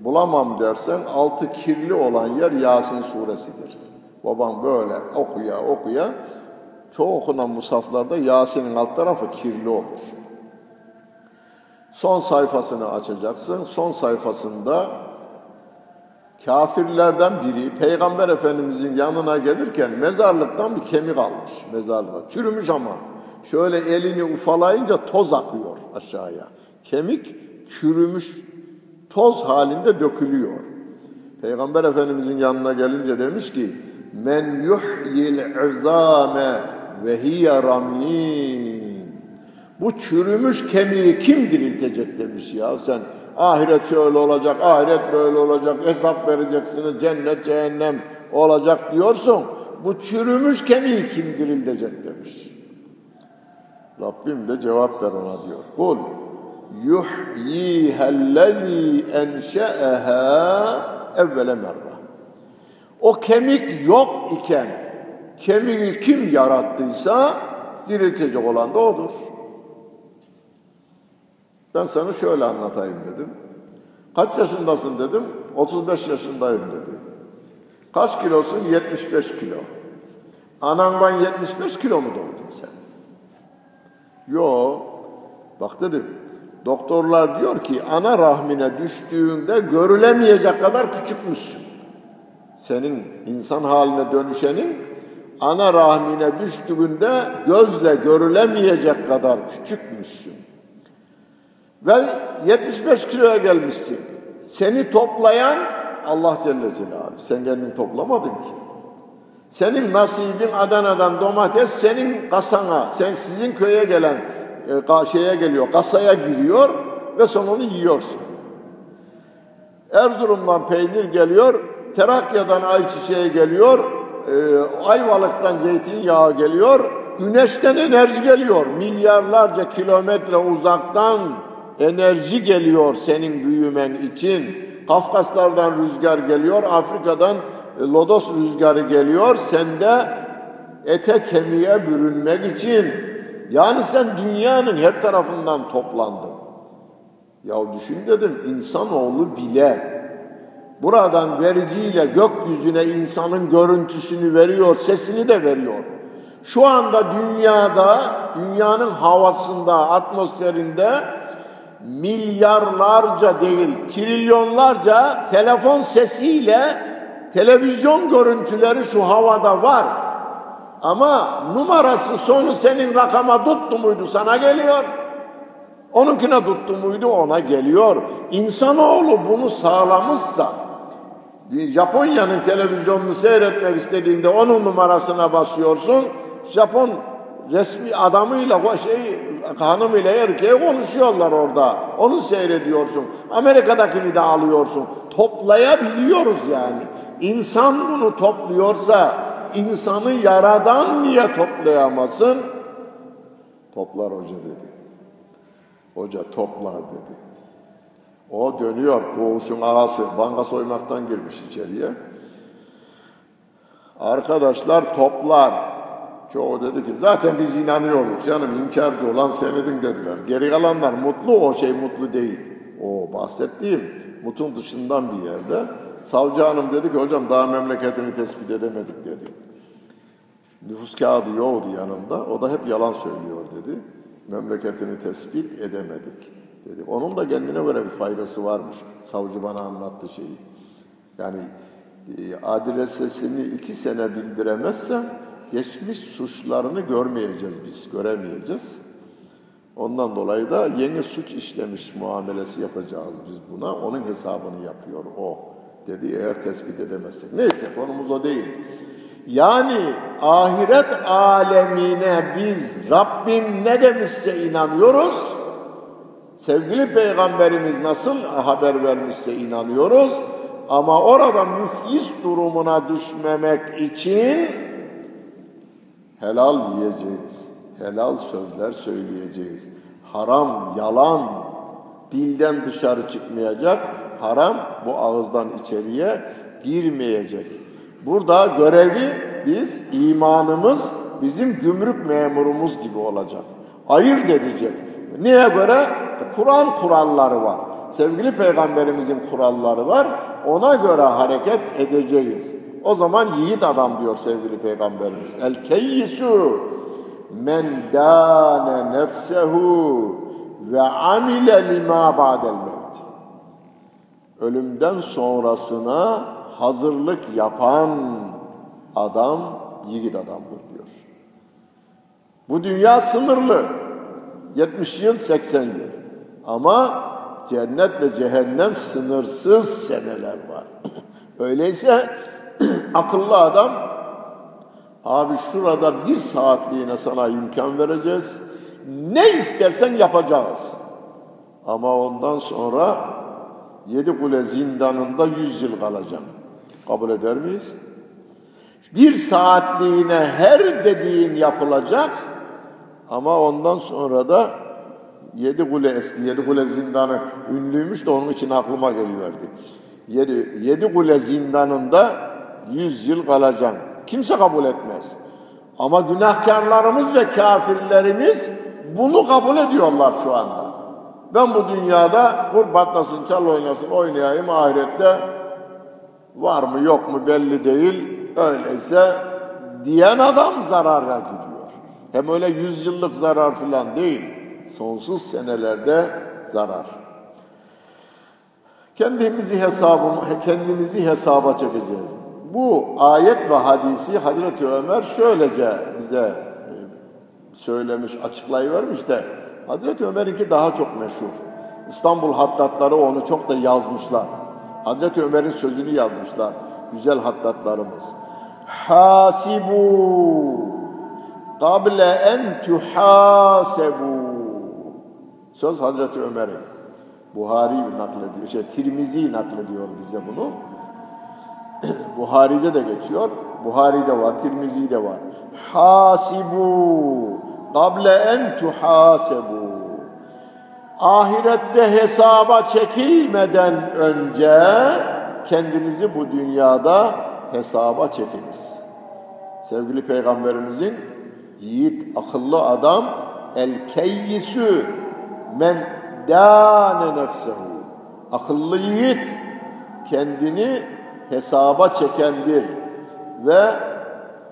bulamam dersen altı kirli olan yer Yasin suresidir. Babam böyle okuya okuya çoğu okunan musaflarda Yasin'in alt tarafı kirli olur. Son sayfasını açacaksın. Son sayfasında kafirlerden biri Peygamber Efendimizin yanına gelirken mezarlıktan bir kemik almış mezarlığa. Çürümüş ama. Şöyle elini ufalayınca toz akıyor aşağıya. Kemik çürümüş toz halinde dökülüyor. Peygamber Efendimizin yanına gelince demiş ki men yuhyil izame ve hiye ramin. Bu çürümüş kemiği kim diriltecek demiş ya sen. Ahiret şöyle olacak, ahiret böyle olacak, hesap vereceksiniz, cennet, cehennem olacak diyorsun. Bu çürümüş kemiği kim diriltecek demiş. Rabbim de cevap ver ona diyor. Kul yuhyihellezî enşe'eha evvele merra. O kemik yok iken kemiği kim yarattıysa diriltecek olan da odur. Ben sana şöyle anlatayım dedim. Kaç yaşındasın dedim. 35 yaşındayım dedi. Kaç kilosun? 75 kilo. Anandan 75 kilo mu doğdun sen? Yo. Bak dedim. Doktorlar diyor ki ana rahmine düştüğünde görülemeyecek kadar küçükmüşsün. Senin insan haline dönüşenin ana rahmine düştüğünde gözle görülemeyecek kadar küçükmüşsün. Ve 75 kiloya gelmişsin. Seni toplayan Allah Celle Celaluhu. Sen kendini toplamadın ki. Senin nasibin Adana'dan domates senin kasana, sen sizin köye gelen e, şeye geliyor, kasaya giriyor ve son onu yiyorsun. Erzurum'dan peynir geliyor, Terakya'dan ayçiçeği geliyor, e, Ayvalık'tan zeytinyağı geliyor, güneşten enerji geliyor. Milyarlarca kilometre uzaktan enerji geliyor senin büyümen için. Kafkaslardan rüzgar geliyor, Afrika'dan e, lodos rüzgarı geliyor. Sende ete kemiğe bürünmek için. Yani sen dünyanın her tarafından toplandın. Ya düşün dedim insanoğlu bile buradan vericiyle gökyüzüne insanın görüntüsünü veriyor, sesini de veriyor. Şu anda dünyada, dünyanın havasında, atmosferinde milyarlarca değil, trilyonlarca telefon sesiyle televizyon görüntüleri şu havada var. Ama numarası sonu senin rakama tuttu muydu sana geliyor. Onunkine tuttu muydu ona geliyor. İnsanoğlu bunu sağlamışsa Japonya'nın televizyonunu seyretmek istediğinde onun numarasına basıyorsun. Japon resmi adamıyla şey hanımıyla erkeğe konuşuyorlar orada. Onu seyrediyorsun. Amerika'dakini de alıyorsun. Toplayabiliyoruz yani. İnsan bunu topluyorsa insanı yaradan niye toplayamasın? Toplar hoca dedi. Hoca toplar dedi. O dönüyor koğuşun ağası. Banka soymaktan girmiş içeriye. Arkadaşlar toplar. Çoğu dedi ki zaten biz inanıyorduk canım inkarcı olan senedin dediler. Geri kalanlar mutlu o şey mutlu değil. O bahsettiğim mutun dışından bir yerde. Savcı hanım dedi ki hocam daha memleketini tespit edemedik dedi. Nüfus kağıdı yoktu yanında. O da hep yalan söylüyor dedi. Memleketini tespit edemedik dedi. Onun da kendine göre bir faydası varmış. Savcı bana anlattı şeyi. Yani e, adresesini iki sene bildiremezse geçmiş suçlarını görmeyeceğiz biz, göremeyeceğiz. Ondan dolayı da yeni suç işlemiş muamelesi yapacağız biz buna. Onun hesabını yapıyor o dedi eğer tespit edemezsek. Neyse konumuz o değil. Yani ahiret alemine biz Rabbim ne demişse inanıyoruz. Sevgili peygamberimiz nasıl haber vermişse inanıyoruz. Ama orada müflis durumuna düşmemek için helal yiyeceğiz. Helal sözler söyleyeceğiz. Haram, yalan dilden dışarı çıkmayacak. Haram bu ağızdan içeriye girmeyecek. Burada görevi biz, imanımız bizim gümrük memurumuz gibi olacak. Ayırt edecek. Niye göre? Kur'an kuralları var. Sevgili peygamberimizin kuralları var. Ona göre hareket edeceğiz. O zaman yiğit adam diyor sevgili peygamberimiz. El keyyisu men dâne nefsehu ve amile lima ba'del mevt. Ölümden sonrasına hazırlık yapan adam yiğit adamdır diyor. Bu dünya sınırlı. 70 yıl, 80 yıl. Ama cennet ve cehennem sınırsız seneler var. *clears throat* Öyleyse *clears throat* akıllı adam Abi şurada bir saatliğine sana imkan vereceğiz. Ne istersen yapacağız. Ama ondan sonra yedi kule zindanında yüz yıl kalacağım. Kabul eder miyiz? Bir saatliğine her dediğin yapılacak ama ondan sonra da yedi kule eski yedi kule zindanı ünlüymüş de onun için aklıma geliverdi. Yedi, yedi kule zindanında yüz yıl kalacağım. Kimse kabul etmez. Ama günahkarlarımız ve kafirlerimiz bunu kabul ediyorlar şu anda. Ben bu dünyada kur patlasın, çal oynasın, oynayayım ahirette var mı yok mu belli değil. Öyleyse diyen adam zarara gidiyor. Hem öyle yüzyıllık zarar falan değil. Sonsuz senelerde zarar. Kendimizi hesabı, kendimizi hesaba çekeceğiz. Bu ayet ve hadisi Hazreti Ömer şöylece bize e, söylemiş, açıklayıvermiş de Hazreti Ömer'inki daha çok meşhur. İstanbul hattatları onu çok da yazmışlar. Hazreti Ömer'in sözünü yazmışlar. Güzel hattatlarımız. Hasibu kable en tuhasebu. Söz Hazreti Ömer'in. Buhari naklediyor, şey Tirmizi naklediyor bize bunu. *coughs* Buhari'de de geçiyor. Buhari'de var, Tirmizi'de var. Hasibu kable en tuhasebu. Ahirette hesaba çekilmeden önce kendinizi bu dünyada hesaba çekiniz. Sevgili Peygamberimizin yiğit, akıllı adam el keyyisü men dâne nefsehu. Akıllı yiğit kendini hesaba çekendir ve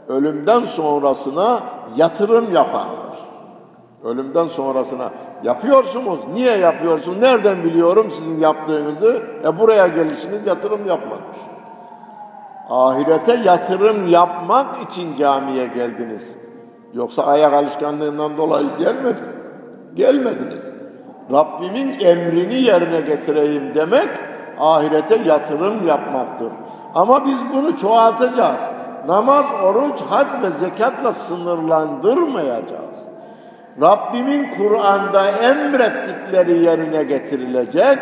ölümden sonrasına yatırım yapandır. Ölümden sonrasına yapıyorsunuz. Niye yapıyorsun? Nereden biliyorum sizin yaptığınızı? E buraya gelişiniz yatırım yapmadır. Ahirete yatırım yapmak için camiye geldiniz. Yoksa ayak alışkanlığından dolayı gelmedin. Gelmediniz. Rabbimin emrini yerine getireyim demek ahirete yatırım yapmaktır. Ama biz bunu çoğaltacağız. Namaz, oruç, hac ve zekatla sınırlandırmayacağız. Rabbimin Kur'an'da emrettikleri yerine getirilecek,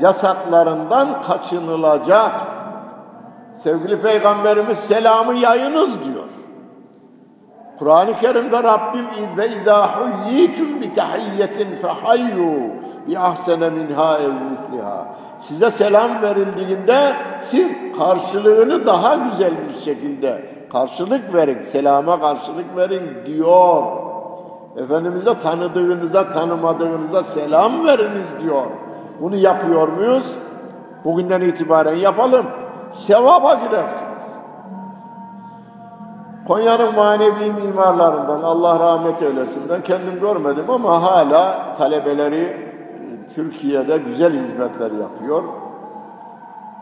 yasaklarından kaçınılacak. Sevgili Peygamberimiz selamı yayınız diyor. Kur'an-ı Kerim'de Rabbim ve izâ huyyitum bi tahiyyetin fehayyu bi ahsene minha ev. Size selam verildiğinde siz karşılığını daha güzel bir şekilde karşılık verin, selama karşılık verin diyor. Efendimiz'e tanıdığınıza, tanımadığınıza selam veriniz diyor. Bunu yapıyor muyuz? Bugünden itibaren yapalım. Sevaba girersiniz. Konya'nın manevi mimarlarından Allah rahmet eylesinden kendim görmedim ama hala talebeleri e, Türkiye'de güzel hizmetler yapıyor.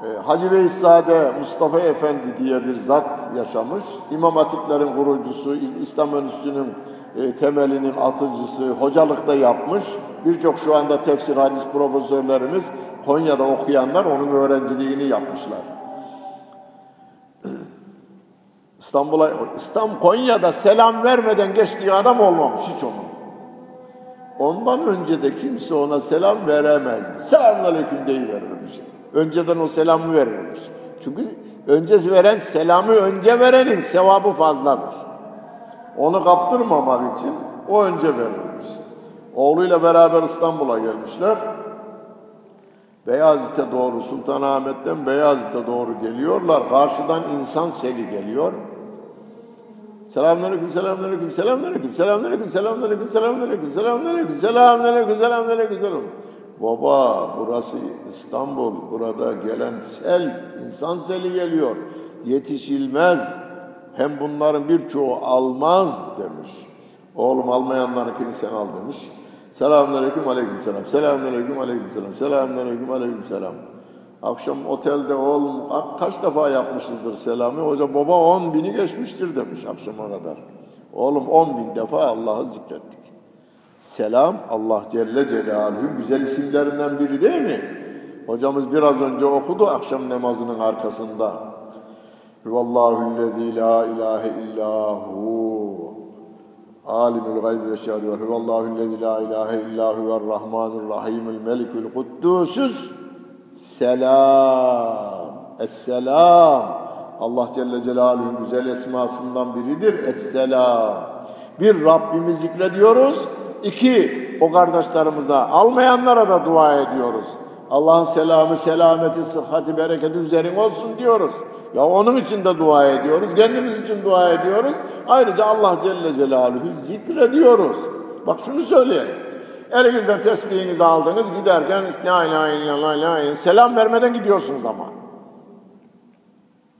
E, Hacı Beyzade Mustafa Efendi diye bir zat yaşamış. İmam Hatiplerin kurucusu, İslam Enstitüsü'nün e, temelinin atıcısı, hocalıkta yapmış. Birçok şu anda tefsir hadis profesörlerimiz Konya'da okuyanlar onun öğrenciliğini yapmışlar. *clears throat* İstanbul'a, İstanbul, Konya'da selam vermeden geçtiği adam olmamış hiç onun. Ondan önce de kimse ona selam veremez? Selamünaleyküm deyiverirmiş. Önceden o selamı verirmiş. Çünkü önce veren selamı önce verenin sevabı fazladır. Onu kaptırmamak için o önce verilmiş. Oğluyla beraber İstanbul'a gelmişler. Beyazıt'e doğru Sultanahmet'ten Beyazıt'e doğru geliyorlar. Karşıdan insan seli geliyor. Selamünaleyküm, selamünaleyküm, selamünaleyküm, selamünaleyküm, selamünaleyküm, selamünaleyküm, selamünaleyküm, selamünaleyküm, selamünaleyküm, selam. Baba burası İstanbul, burada gelen sel, insan seli geliyor. Yetişilmez. Hem bunların birçoğu almaz demiş. Oğlum almayanlarınkini sen al demiş. Selamünaleyküm, aleyküm selam. Selamünaleyküm, aleyküm selam. Selamünaleyküm, aleyküm selam. Akşam otelde oğlum kaç defa yapmışızdır selamı? Hoca baba on bini geçmiştir demiş akşama kadar. Oğlum on bin defa Allah'ı zikrettik. Selam Allah Celle Celaluhu'nun güzel isimlerinden biri değil mi? Hocamız biraz önce okudu akşam namazının arkasında. Huvallahüllezî la ilahe illahu. Alimul gaybi ve şehadü ve huvallahüllezî la ilahe illahu ve rahmanurrahimul melikul kuddusuz. Selam. Esselam. Allah Celle Celaluhu'nun güzel esmasından biridir. Esselam. Bir Rabbimi zikrediyoruz. İki, o kardeşlerimize, almayanlara da dua ediyoruz. Allah'ın selamı, selameti, sıhhati, bereketi üzerine olsun diyoruz. Ya onun için de dua ediyoruz. Kendimiz için dua ediyoruz. Ayrıca Allah Celle Celaluhu zikrediyoruz. Bak şunu söyleyeyim. Elinizden tesbihinizi aldınız giderken La la ilahe selam vermeden gidiyorsunuz ama.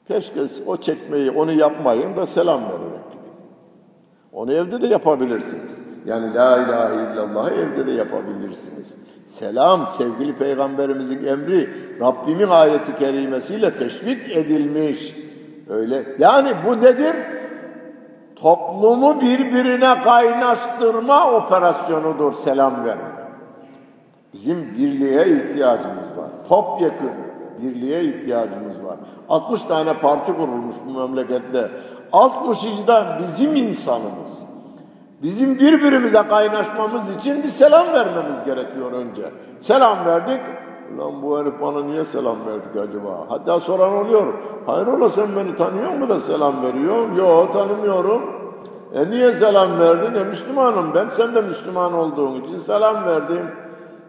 Keşke o çekmeyi, onu yapmayın da selam vererek gidin. Onu evde de yapabilirsiniz. Yani la ilahe illallah'ı evde de yapabilirsiniz. Selam sevgili peygamberimizin emri Rabbimin ayeti kerimesiyle teşvik edilmiş. Öyle. Yani bu nedir? Toplumu birbirine kaynaştırma operasyonudur selam verme. Bizim birliğe ihtiyacımız var. Topyekun birliğe ihtiyacımız var. 60 tane parti kurulmuş bu memlekette. 60'ı da bizim insanımız. Bizim birbirimize kaynaşmamız için bir selam vermemiz gerekiyor önce. Selam verdik. Ulan bu herif bana niye selam verdik acaba? Hatta soran oluyor. Hayrola sen beni tanıyor mu da selam veriyor? Yok tanımıyorum. E niye selam verdin? E Müslümanım ben. Sen de Müslüman olduğun için selam verdim.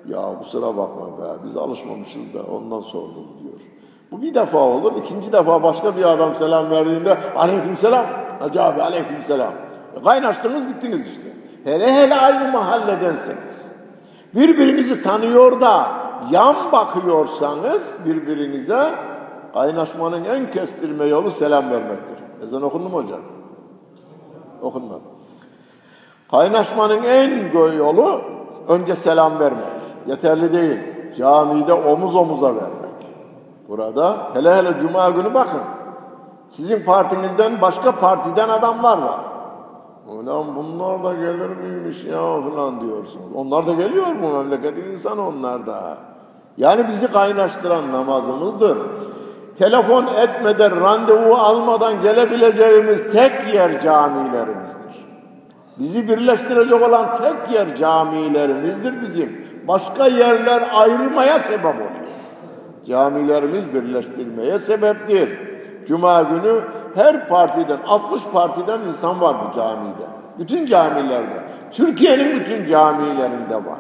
Ya kusura bakma be biz alışmamışız da ondan sordum diyor. Bu bir defa olur. ikinci defa başka bir adam selam verdiğinde aleyküm selam. Hacı abi aleyküm selam. Kaynaştınız gittiniz işte. Hele hele aynı mahalledensiniz. Birbirinizi tanıyor da yan bakıyorsanız birbirinize kaynaşmanın en kestirme yolu selam vermektir. Ezan okundu mu hocam? Okunmadı. Kaynaşmanın en yolu önce selam vermek. Yeterli değil. Camide omuz omuza vermek. Burada hele hele cuma günü bakın. Sizin partinizden başka partiden adamlar var. Ulan bunlar da gelir miymiş ya falan diyorsunuz. Onlar da geliyor bu memleketin insanı onlar da. Yani bizi kaynaştıran namazımızdır. Telefon etmeden, randevu almadan gelebileceğimiz tek yer camilerimizdir. Bizi birleştirecek olan tek yer camilerimizdir bizim. Başka yerler ayrılmaya sebep oluyor. Camilerimiz birleştirmeye sebeptir. Cuma günü her partiden, 60 partiden insan var bu camide. Bütün camilerde. Türkiye'nin bütün camilerinde var.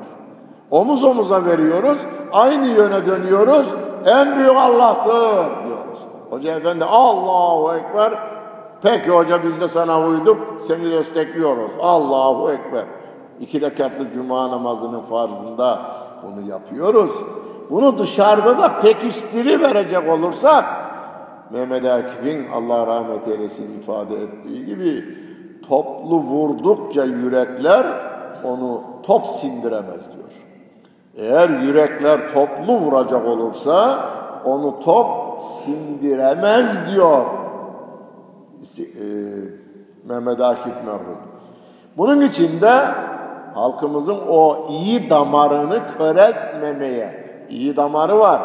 Omuz omuza veriyoruz, aynı yöne dönüyoruz. En büyük Allah'tır diyoruz. Hoca efendi Allahu Ekber. Peki hoca biz de sana uyduk, seni destekliyoruz. Allahu Ekber. İki rekatlı cuma namazının farzında bunu yapıyoruz. Bunu dışarıda da pekiştiri verecek olursak Mehmet Akif'in Allah rahmet eylesin ifade ettiği gibi toplu vurdukça yürekler onu top sindiremez diyor. Eğer yürekler toplu vuracak olursa onu top sindiremez diyor e, Mehmet Akif merhum. Bunun için de halkımızın o iyi damarını köreltmemeye, iyi damarı var,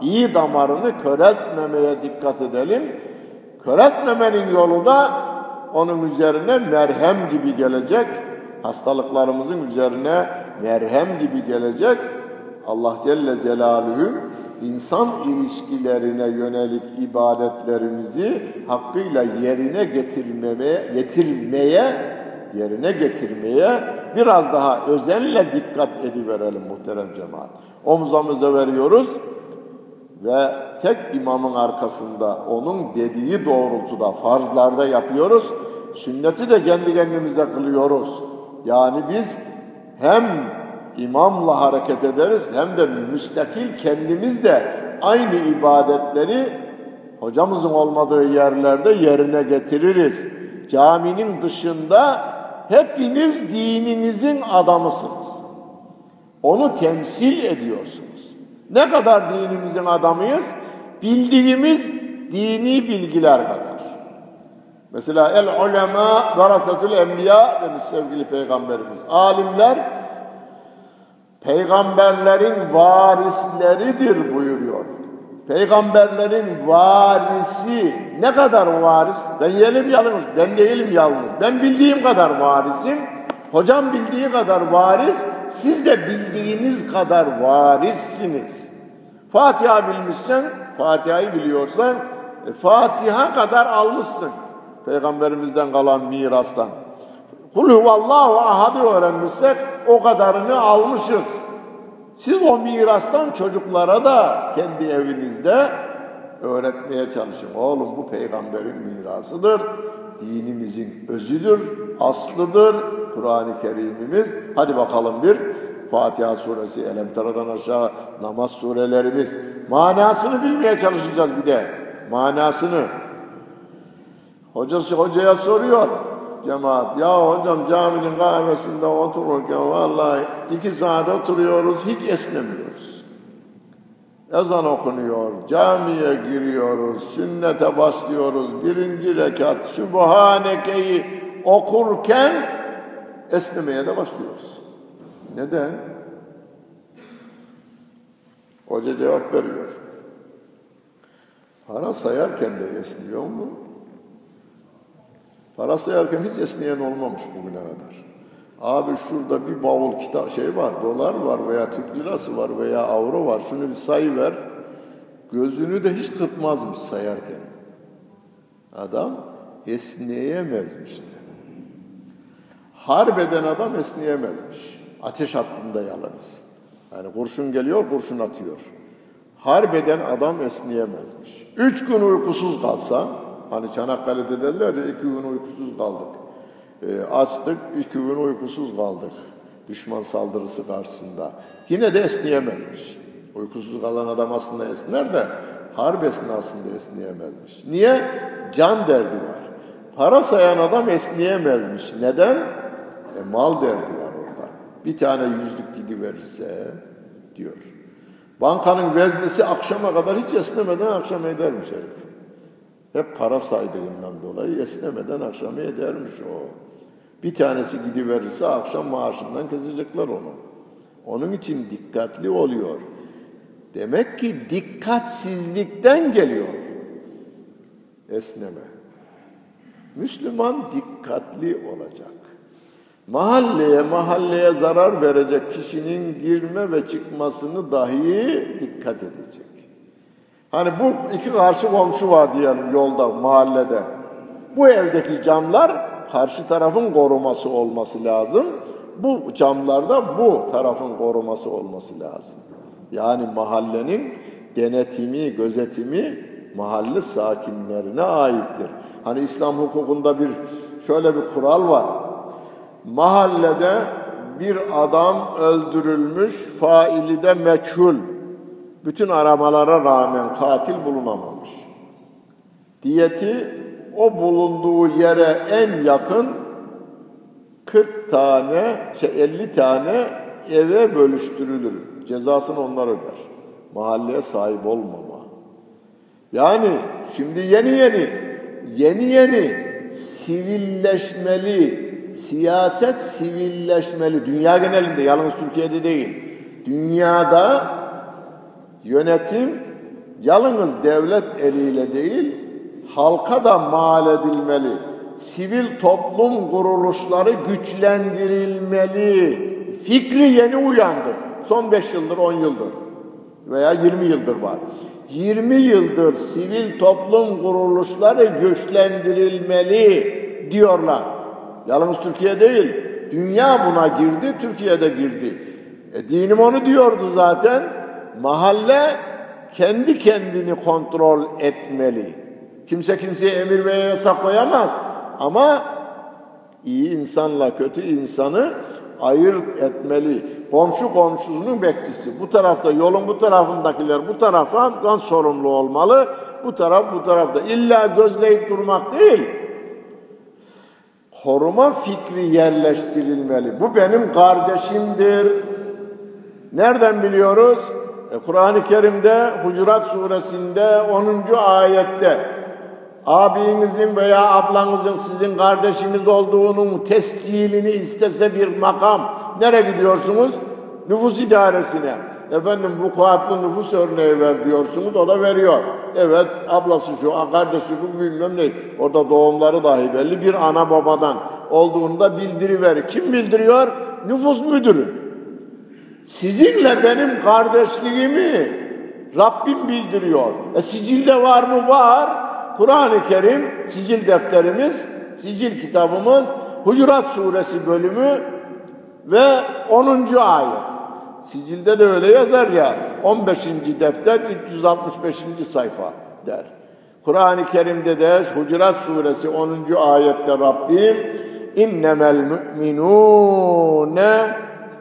iyi damarını köreltmemeye dikkat edelim. Köreltmemenin yolu da onun üzerine merhem gibi gelecek, hastalıklarımızın üzerine merhem gibi gelecek. Allah Celle Celaluhu insan ilişkilerine yönelik ibadetlerimizi hakkıyla yerine getirmeye, getirmeye, yerine getirmeye biraz daha özenle dikkat ediverelim muhterem cemaat. Omuzamıza veriyoruz ve tek imamın arkasında onun dediği doğrultuda farzlarda yapıyoruz. Sünneti de kendi kendimize kılıyoruz. Yani biz hem imamla hareket ederiz hem de müstakil kendimiz de aynı ibadetleri hocamızın olmadığı yerlerde yerine getiririz. Caminin dışında hepiniz dininizin adamısınız. Onu temsil ediyorsunuz. Ne kadar dinimizin adamıyız? Bildiğimiz dini bilgiler kadar. Mesela el ulema verasetül enbiya demiş sevgili peygamberimiz. Alimler peygamberlerin varisleridir buyuruyor. Peygamberlerin varisi ne kadar varis? Ben yerim yalnız, ben değilim yalnız. Ben bildiğim kadar varisim. Hocam bildiği kadar varis, siz de bildiğiniz kadar varissiniz. Fatiha bilmişsen, Fatiha'yı biliyorsan, e, Fatiha kadar almışsın. Peygamberimizden kalan mirastan. Kul huvallahu ahad'ı öğrenmişsek o kadarını almışız. Siz o mirastan çocuklara da kendi evinizde öğretmeye çalışın. Oğlum bu peygamberin mirasıdır. Dinimizin özüdür, aslıdır. Kur'an-ı Kerim'imiz. Hadi bakalım bir Fatiha suresi, Elem Tara'dan aşağı namaz surelerimiz. Manasını bilmeye çalışacağız bir de. Manasını. Hocası hocaya soruyor cemaat. Ya hocam caminin kahvesinde otururken vallahi iki saat oturuyoruz hiç esnemiyoruz. Ezan okunuyor, camiye giriyoruz, sünnete başlıyoruz. Birinci rekat Sübhaneke'yi okurken esnemeye de başlıyoruz. Neden? Hoca cevap veriyor. Para sayarken de esniyor mu? Para sayarken hiç esneyen olmamış bugüne kadar. Abi şurada bir bavul kitap şey var, dolar var veya Türk lirası var veya avro var. Şunu bir sayı ver. Gözünü de hiç kırpmazmış sayarken. Adam esneyemezmiş de. Harbeden adam esneyemezmiş. Ateş hattında yalnız. Yani kurşun geliyor, kurşun atıyor. Harbeden adam esneyemezmiş. Üç gün uykusuz kalsa, Hani Çanakkale'de derler ya iki gün uykusuz kaldık. E, açtık, iki gün uykusuz kaldık. Düşman saldırısı karşısında. Yine de esneyemezmiş. Uykusuz kalan adam aslında esner de harp esnasında esneyemezmiş. Niye? Can derdi var. Para sayan adam esneyemezmiş. Neden? E, mal derdi var. Bir tane yüzlük gidiverirse diyor. Bankanın veznesi akşama kadar hiç esnemeden akşam edermiş herif. Hep para saydığından dolayı esnemeden akşamı edermiş o. Bir tanesi gidiverirse akşam maaşından kesecekler onu. Onun için dikkatli oluyor. Demek ki dikkatsizlikten geliyor esneme. Müslüman dikkatli olacak. Mahalleye mahalleye zarar verecek kişinin girme ve çıkmasını dahi dikkat edecek. Hani bu iki karşı komşu var diyelim yolda, mahallede. Bu evdeki camlar karşı tarafın koruması olması lazım. Bu camlarda bu tarafın koruması olması lazım. Yani mahallenin denetimi, gözetimi mahalle sakinlerine aittir. Hani İslam hukukunda bir şöyle bir kural var. Mahallede bir adam öldürülmüş, faili de meçhul bütün aramalara rağmen katil bulunamamış. Diyeti o bulunduğu yere en yakın 40 tane, şey 50 tane eve bölüştürülür. Cezasını onlar öder. Mahalleye sahip olmama. Yani şimdi yeni yeni, yeni yeni sivilleşmeli, siyaset sivilleşmeli. Dünya genelinde, yalnız Türkiye'de değil. Dünyada Yönetim yalnız devlet eliyle değil, halka da mal edilmeli. Sivil toplum kuruluşları güçlendirilmeli. Fikri yeni uyandı. Son 5 yıldır, 10 yıldır veya 20 yıldır var. 20 yıldır sivil toplum kuruluşları güçlendirilmeli diyorlar. Yalnız Türkiye değil, dünya buna girdi, Türkiye de girdi. E, dinim onu diyordu zaten mahalle kendi kendini kontrol etmeli. Kimse kimseye emir veya yasak koyamaz. Ama iyi insanla kötü insanı ayırt etmeli. Komşu komşusunun bekçisi. Bu tarafta yolun bu tarafındakiler bu taraftan sorumlu olmalı. Bu taraf bu tarafta. İlla gözleyip durmak değil. Koruma fikri yerleştirilmeli. Bu benim kardeşimdir. Nereden biliyoruz? E, Kur'an-ı Kerim'de Hucurat suresinde 10. ayette abinizin veya ablanızın sizin kardeşiniz olduğunun tescilini istese bir makam nereye gidiyorsunuz? Nüfus idaresine. Efendim bu kuatlı nüfus örneği ver diyorsunuz, o da veriyor. Evet, ablası şu, kardeşi bu bilmem ne. Orada doğumları dahi belli. Bir ana babadan olduğunda bildiriver. Kim bildiriyor? Nüfus müdürü. Sizinle benim kardeşliğimi Rabbim bildiriyor. E sicilde var mı? Var. Kur'an-ı Kerim sicil defterimiz, sicil kitabımız Hucurat suresi bölümü ve 10. ayet. Sicilde de öyle yazar ya 15. defter 365. sayfa der. Kur'an-ı Kerim'de de Hucurat suresi 10. ayette Rabbim innemel müminune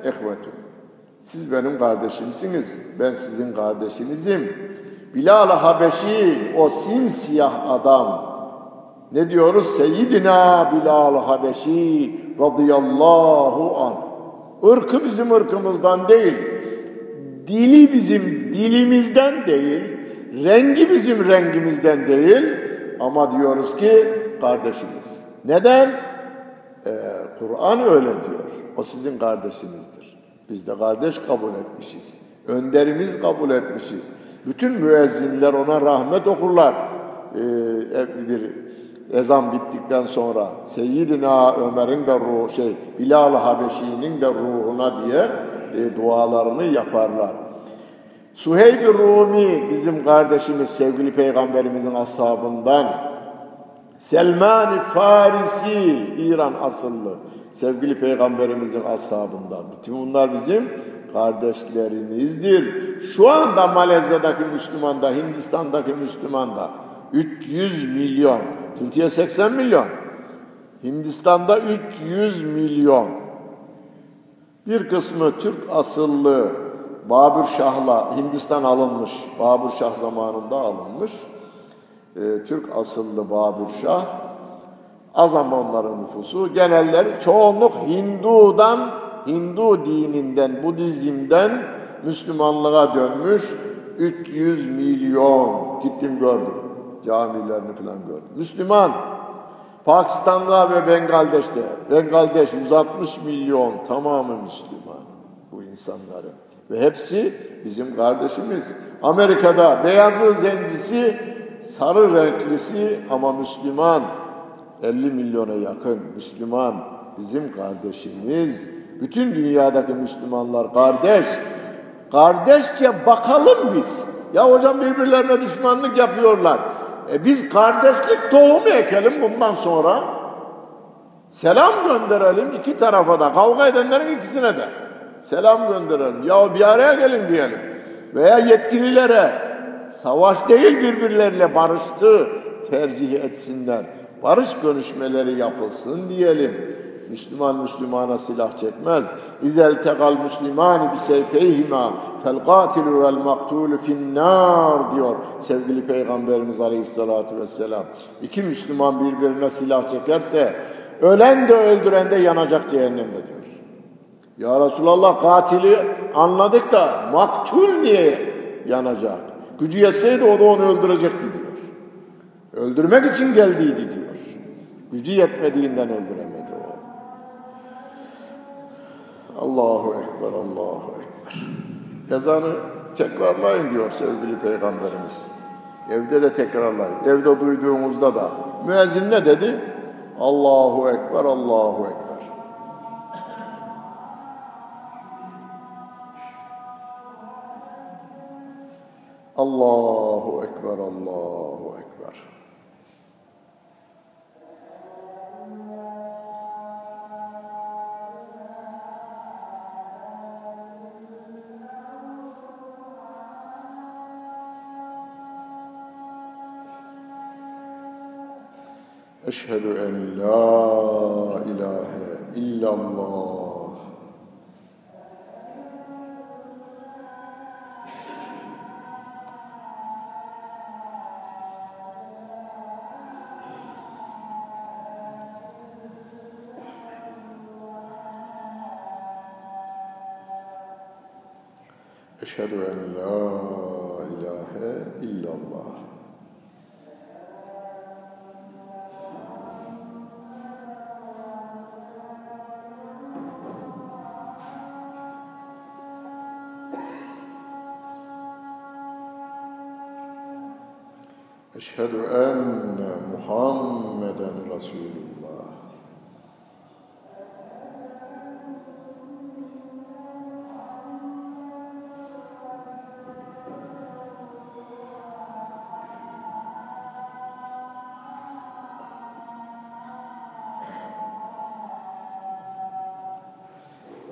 ihvetun. Siz benim kardeşimsiniz. Ben sizin kardeşinizim. Bilal Habeşi o simsiyah adam. Ne diyoruz? Seyyidina Bilal Habeşi radıyallahu anh. Irkı bizim ırkımızdan değil. Dili bizim dilimizden değil. Rengi bizim rengimizden değil. Ama diyoruz ki kardeşimiz. Neden? Ee, Kur'an öyle diyor. O sizin kardeşinizdir. Biz de kardeş kabul etmişiz. Önderimiz kabul etmişiz. Bütün müezzinler ona rahmet okurlar. Ee, bir ezan bittikten sonra Seyyidina Ömer'in de ruhu şey Bilal Habeşi'nin de ruhuna diye e, dualarını yaparlar. Suheyb Rumi bizim kardeşimiz sevgili peygamberimizin ashabından. Selman Farisi İran asıllı sevgili peygamberimizin ashabından. Bütün bunlar bizim kardeşlerimizdir. Şu anda Malezya'daki Müslüman da, Hindistan'daki Müslüman da 300 milyon. Türkiye 80 milyon. Hindistan'da 300 milyon. Bir kısmı Türk asıllı Babür Şah'la Hindistan alınmış. Babür Şah zamanında alınmış. Ee, Türk asıllı Babür Şah Azam onların nüfusu. Genelleri çoğunluk Hindu'dan, Hindu dininden, Budizm'den Müslümanlığa dönmüş 300 milyon. Gittim gördüm. Camilerini falan gördüm. Müslüman. Pakistan'da ve Bengaldeş'te. Bengaldeş 160 milyon tamamı Müslüman bu insanların. Ve hepsi bizim kardeşimiz. Amerika'da beyazı zencisi, sarı renklisi ama Müslüman. 50 milyona yakın Müslüman bizim kardeşimiz. Bütün dünyadaki Müslümanlar kardeş. Kardeşçe bakalım biz. Ya hocam birbirlerine düşmanlık yapıyorlar. E biz kardeşlik tohumu ekelim bundan sonra. Selam gönderelim iki tarafa da. Kavga edenlerin ikisine de. Selam gönderelim. Ya bir araya gelin diyelim. Veya yetkililere savaş değil birbirleriyle barıştı tercih etsinler barış görüşmeleri yapılsın diyelim. Müslüman Müslümana silah çekmez. İzel tekal Müslümani bi seyfeyhima fel katilu vel maktulu finnar diyor sevgili Peygamberimiz Aleyhisselatü Vesselam. İki Müslüman birbirine silah çekerse ölen de öldüren de yanacak cehennemde diyor. Ya Resulallah katili anladık da maktul niye yanacak? Gücü yetseydi o da onu öldürecekti diyor. Öldürmek için geldiydi diyor. Gücü yetmediğinden öldüremedi Allahu Ekber, Allahu Ekber. Ezanı tekrarlayın diyor sevgili Peygamberimiz. Evde de tekrarlayın. Evde duyduğumuzda da. Müezzin ne dedi? Allahu Ekber, Allahu Ekber. Allahu Ekber, Allahu Eşhedü en la ilahe illallah. Eşhedü en la ilahe illallah. Eşhedü enne Muhammeden Resulullah.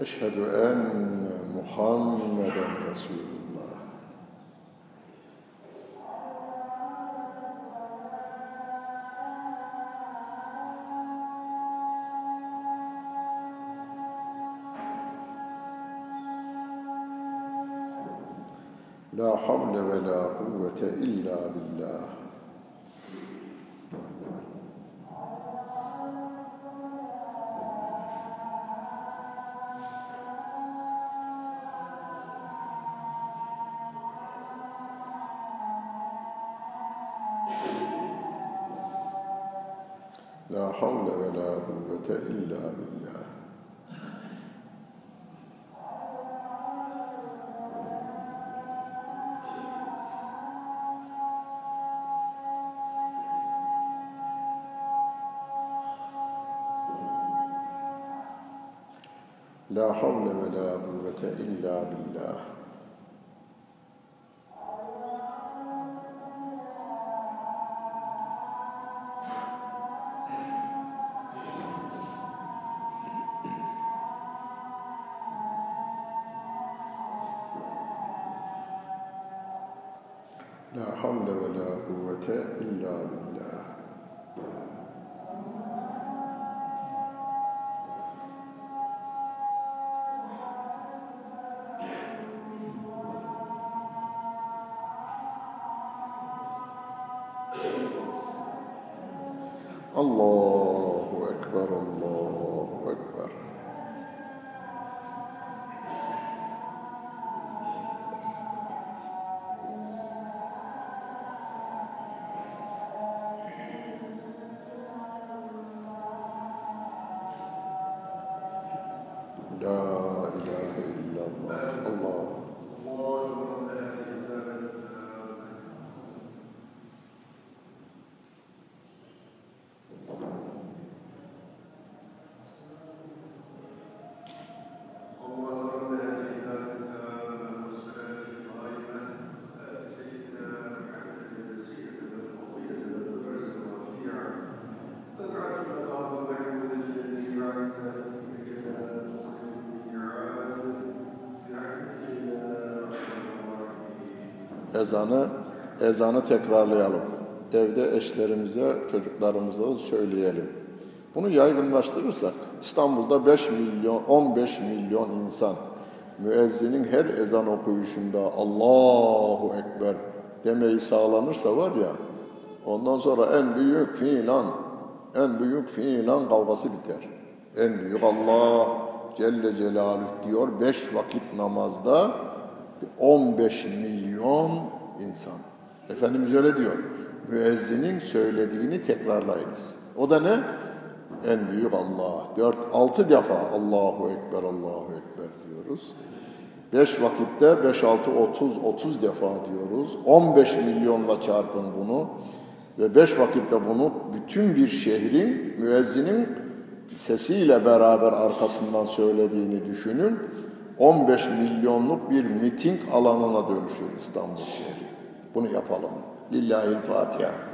Eşhedü enne Muhammeden Resulullah. havle ve la kuvvete illa billah. La havle ve la kuvvete illa billah. لا إله إلا الله. الله. Ezanı ezanı tekrarlayalım. Evde eşlerimize, çocuklarımıza söyleyelim. Bunu yaygınlaştırırsak İstanbul'da 5 milyon, 15 milyon insan müezzinin her ezan okuyuşunda Allahu Ekber demeyi sağlanırsa var ya ondan sonra en büyük fiilan en büyük fiilan kavgası biter. En büyük Allah Celle Celaluhu diyor beş vakit namazda 15 milyon insan. Efendimiz öyle diyor. Müezzinin söylediğini tekrarlayınız. O da ne? En büyük Allah. Dört, altı defa Allahu Ekber, Allahu Ekber diyoruz. Beş vakitte beş, altı, otuz, otuz defa diyoruz. On beş milyonla çarpın bunu. Ve beş vakitte bunu bütün bir şehrin müezzinin sesiyle beraber arkasından söylediğini düşünün. 15 milyonluk bir miting alanına dönüşüyor İstanbul şehri. Bunu yapalım. Lillahi'l Fatiha.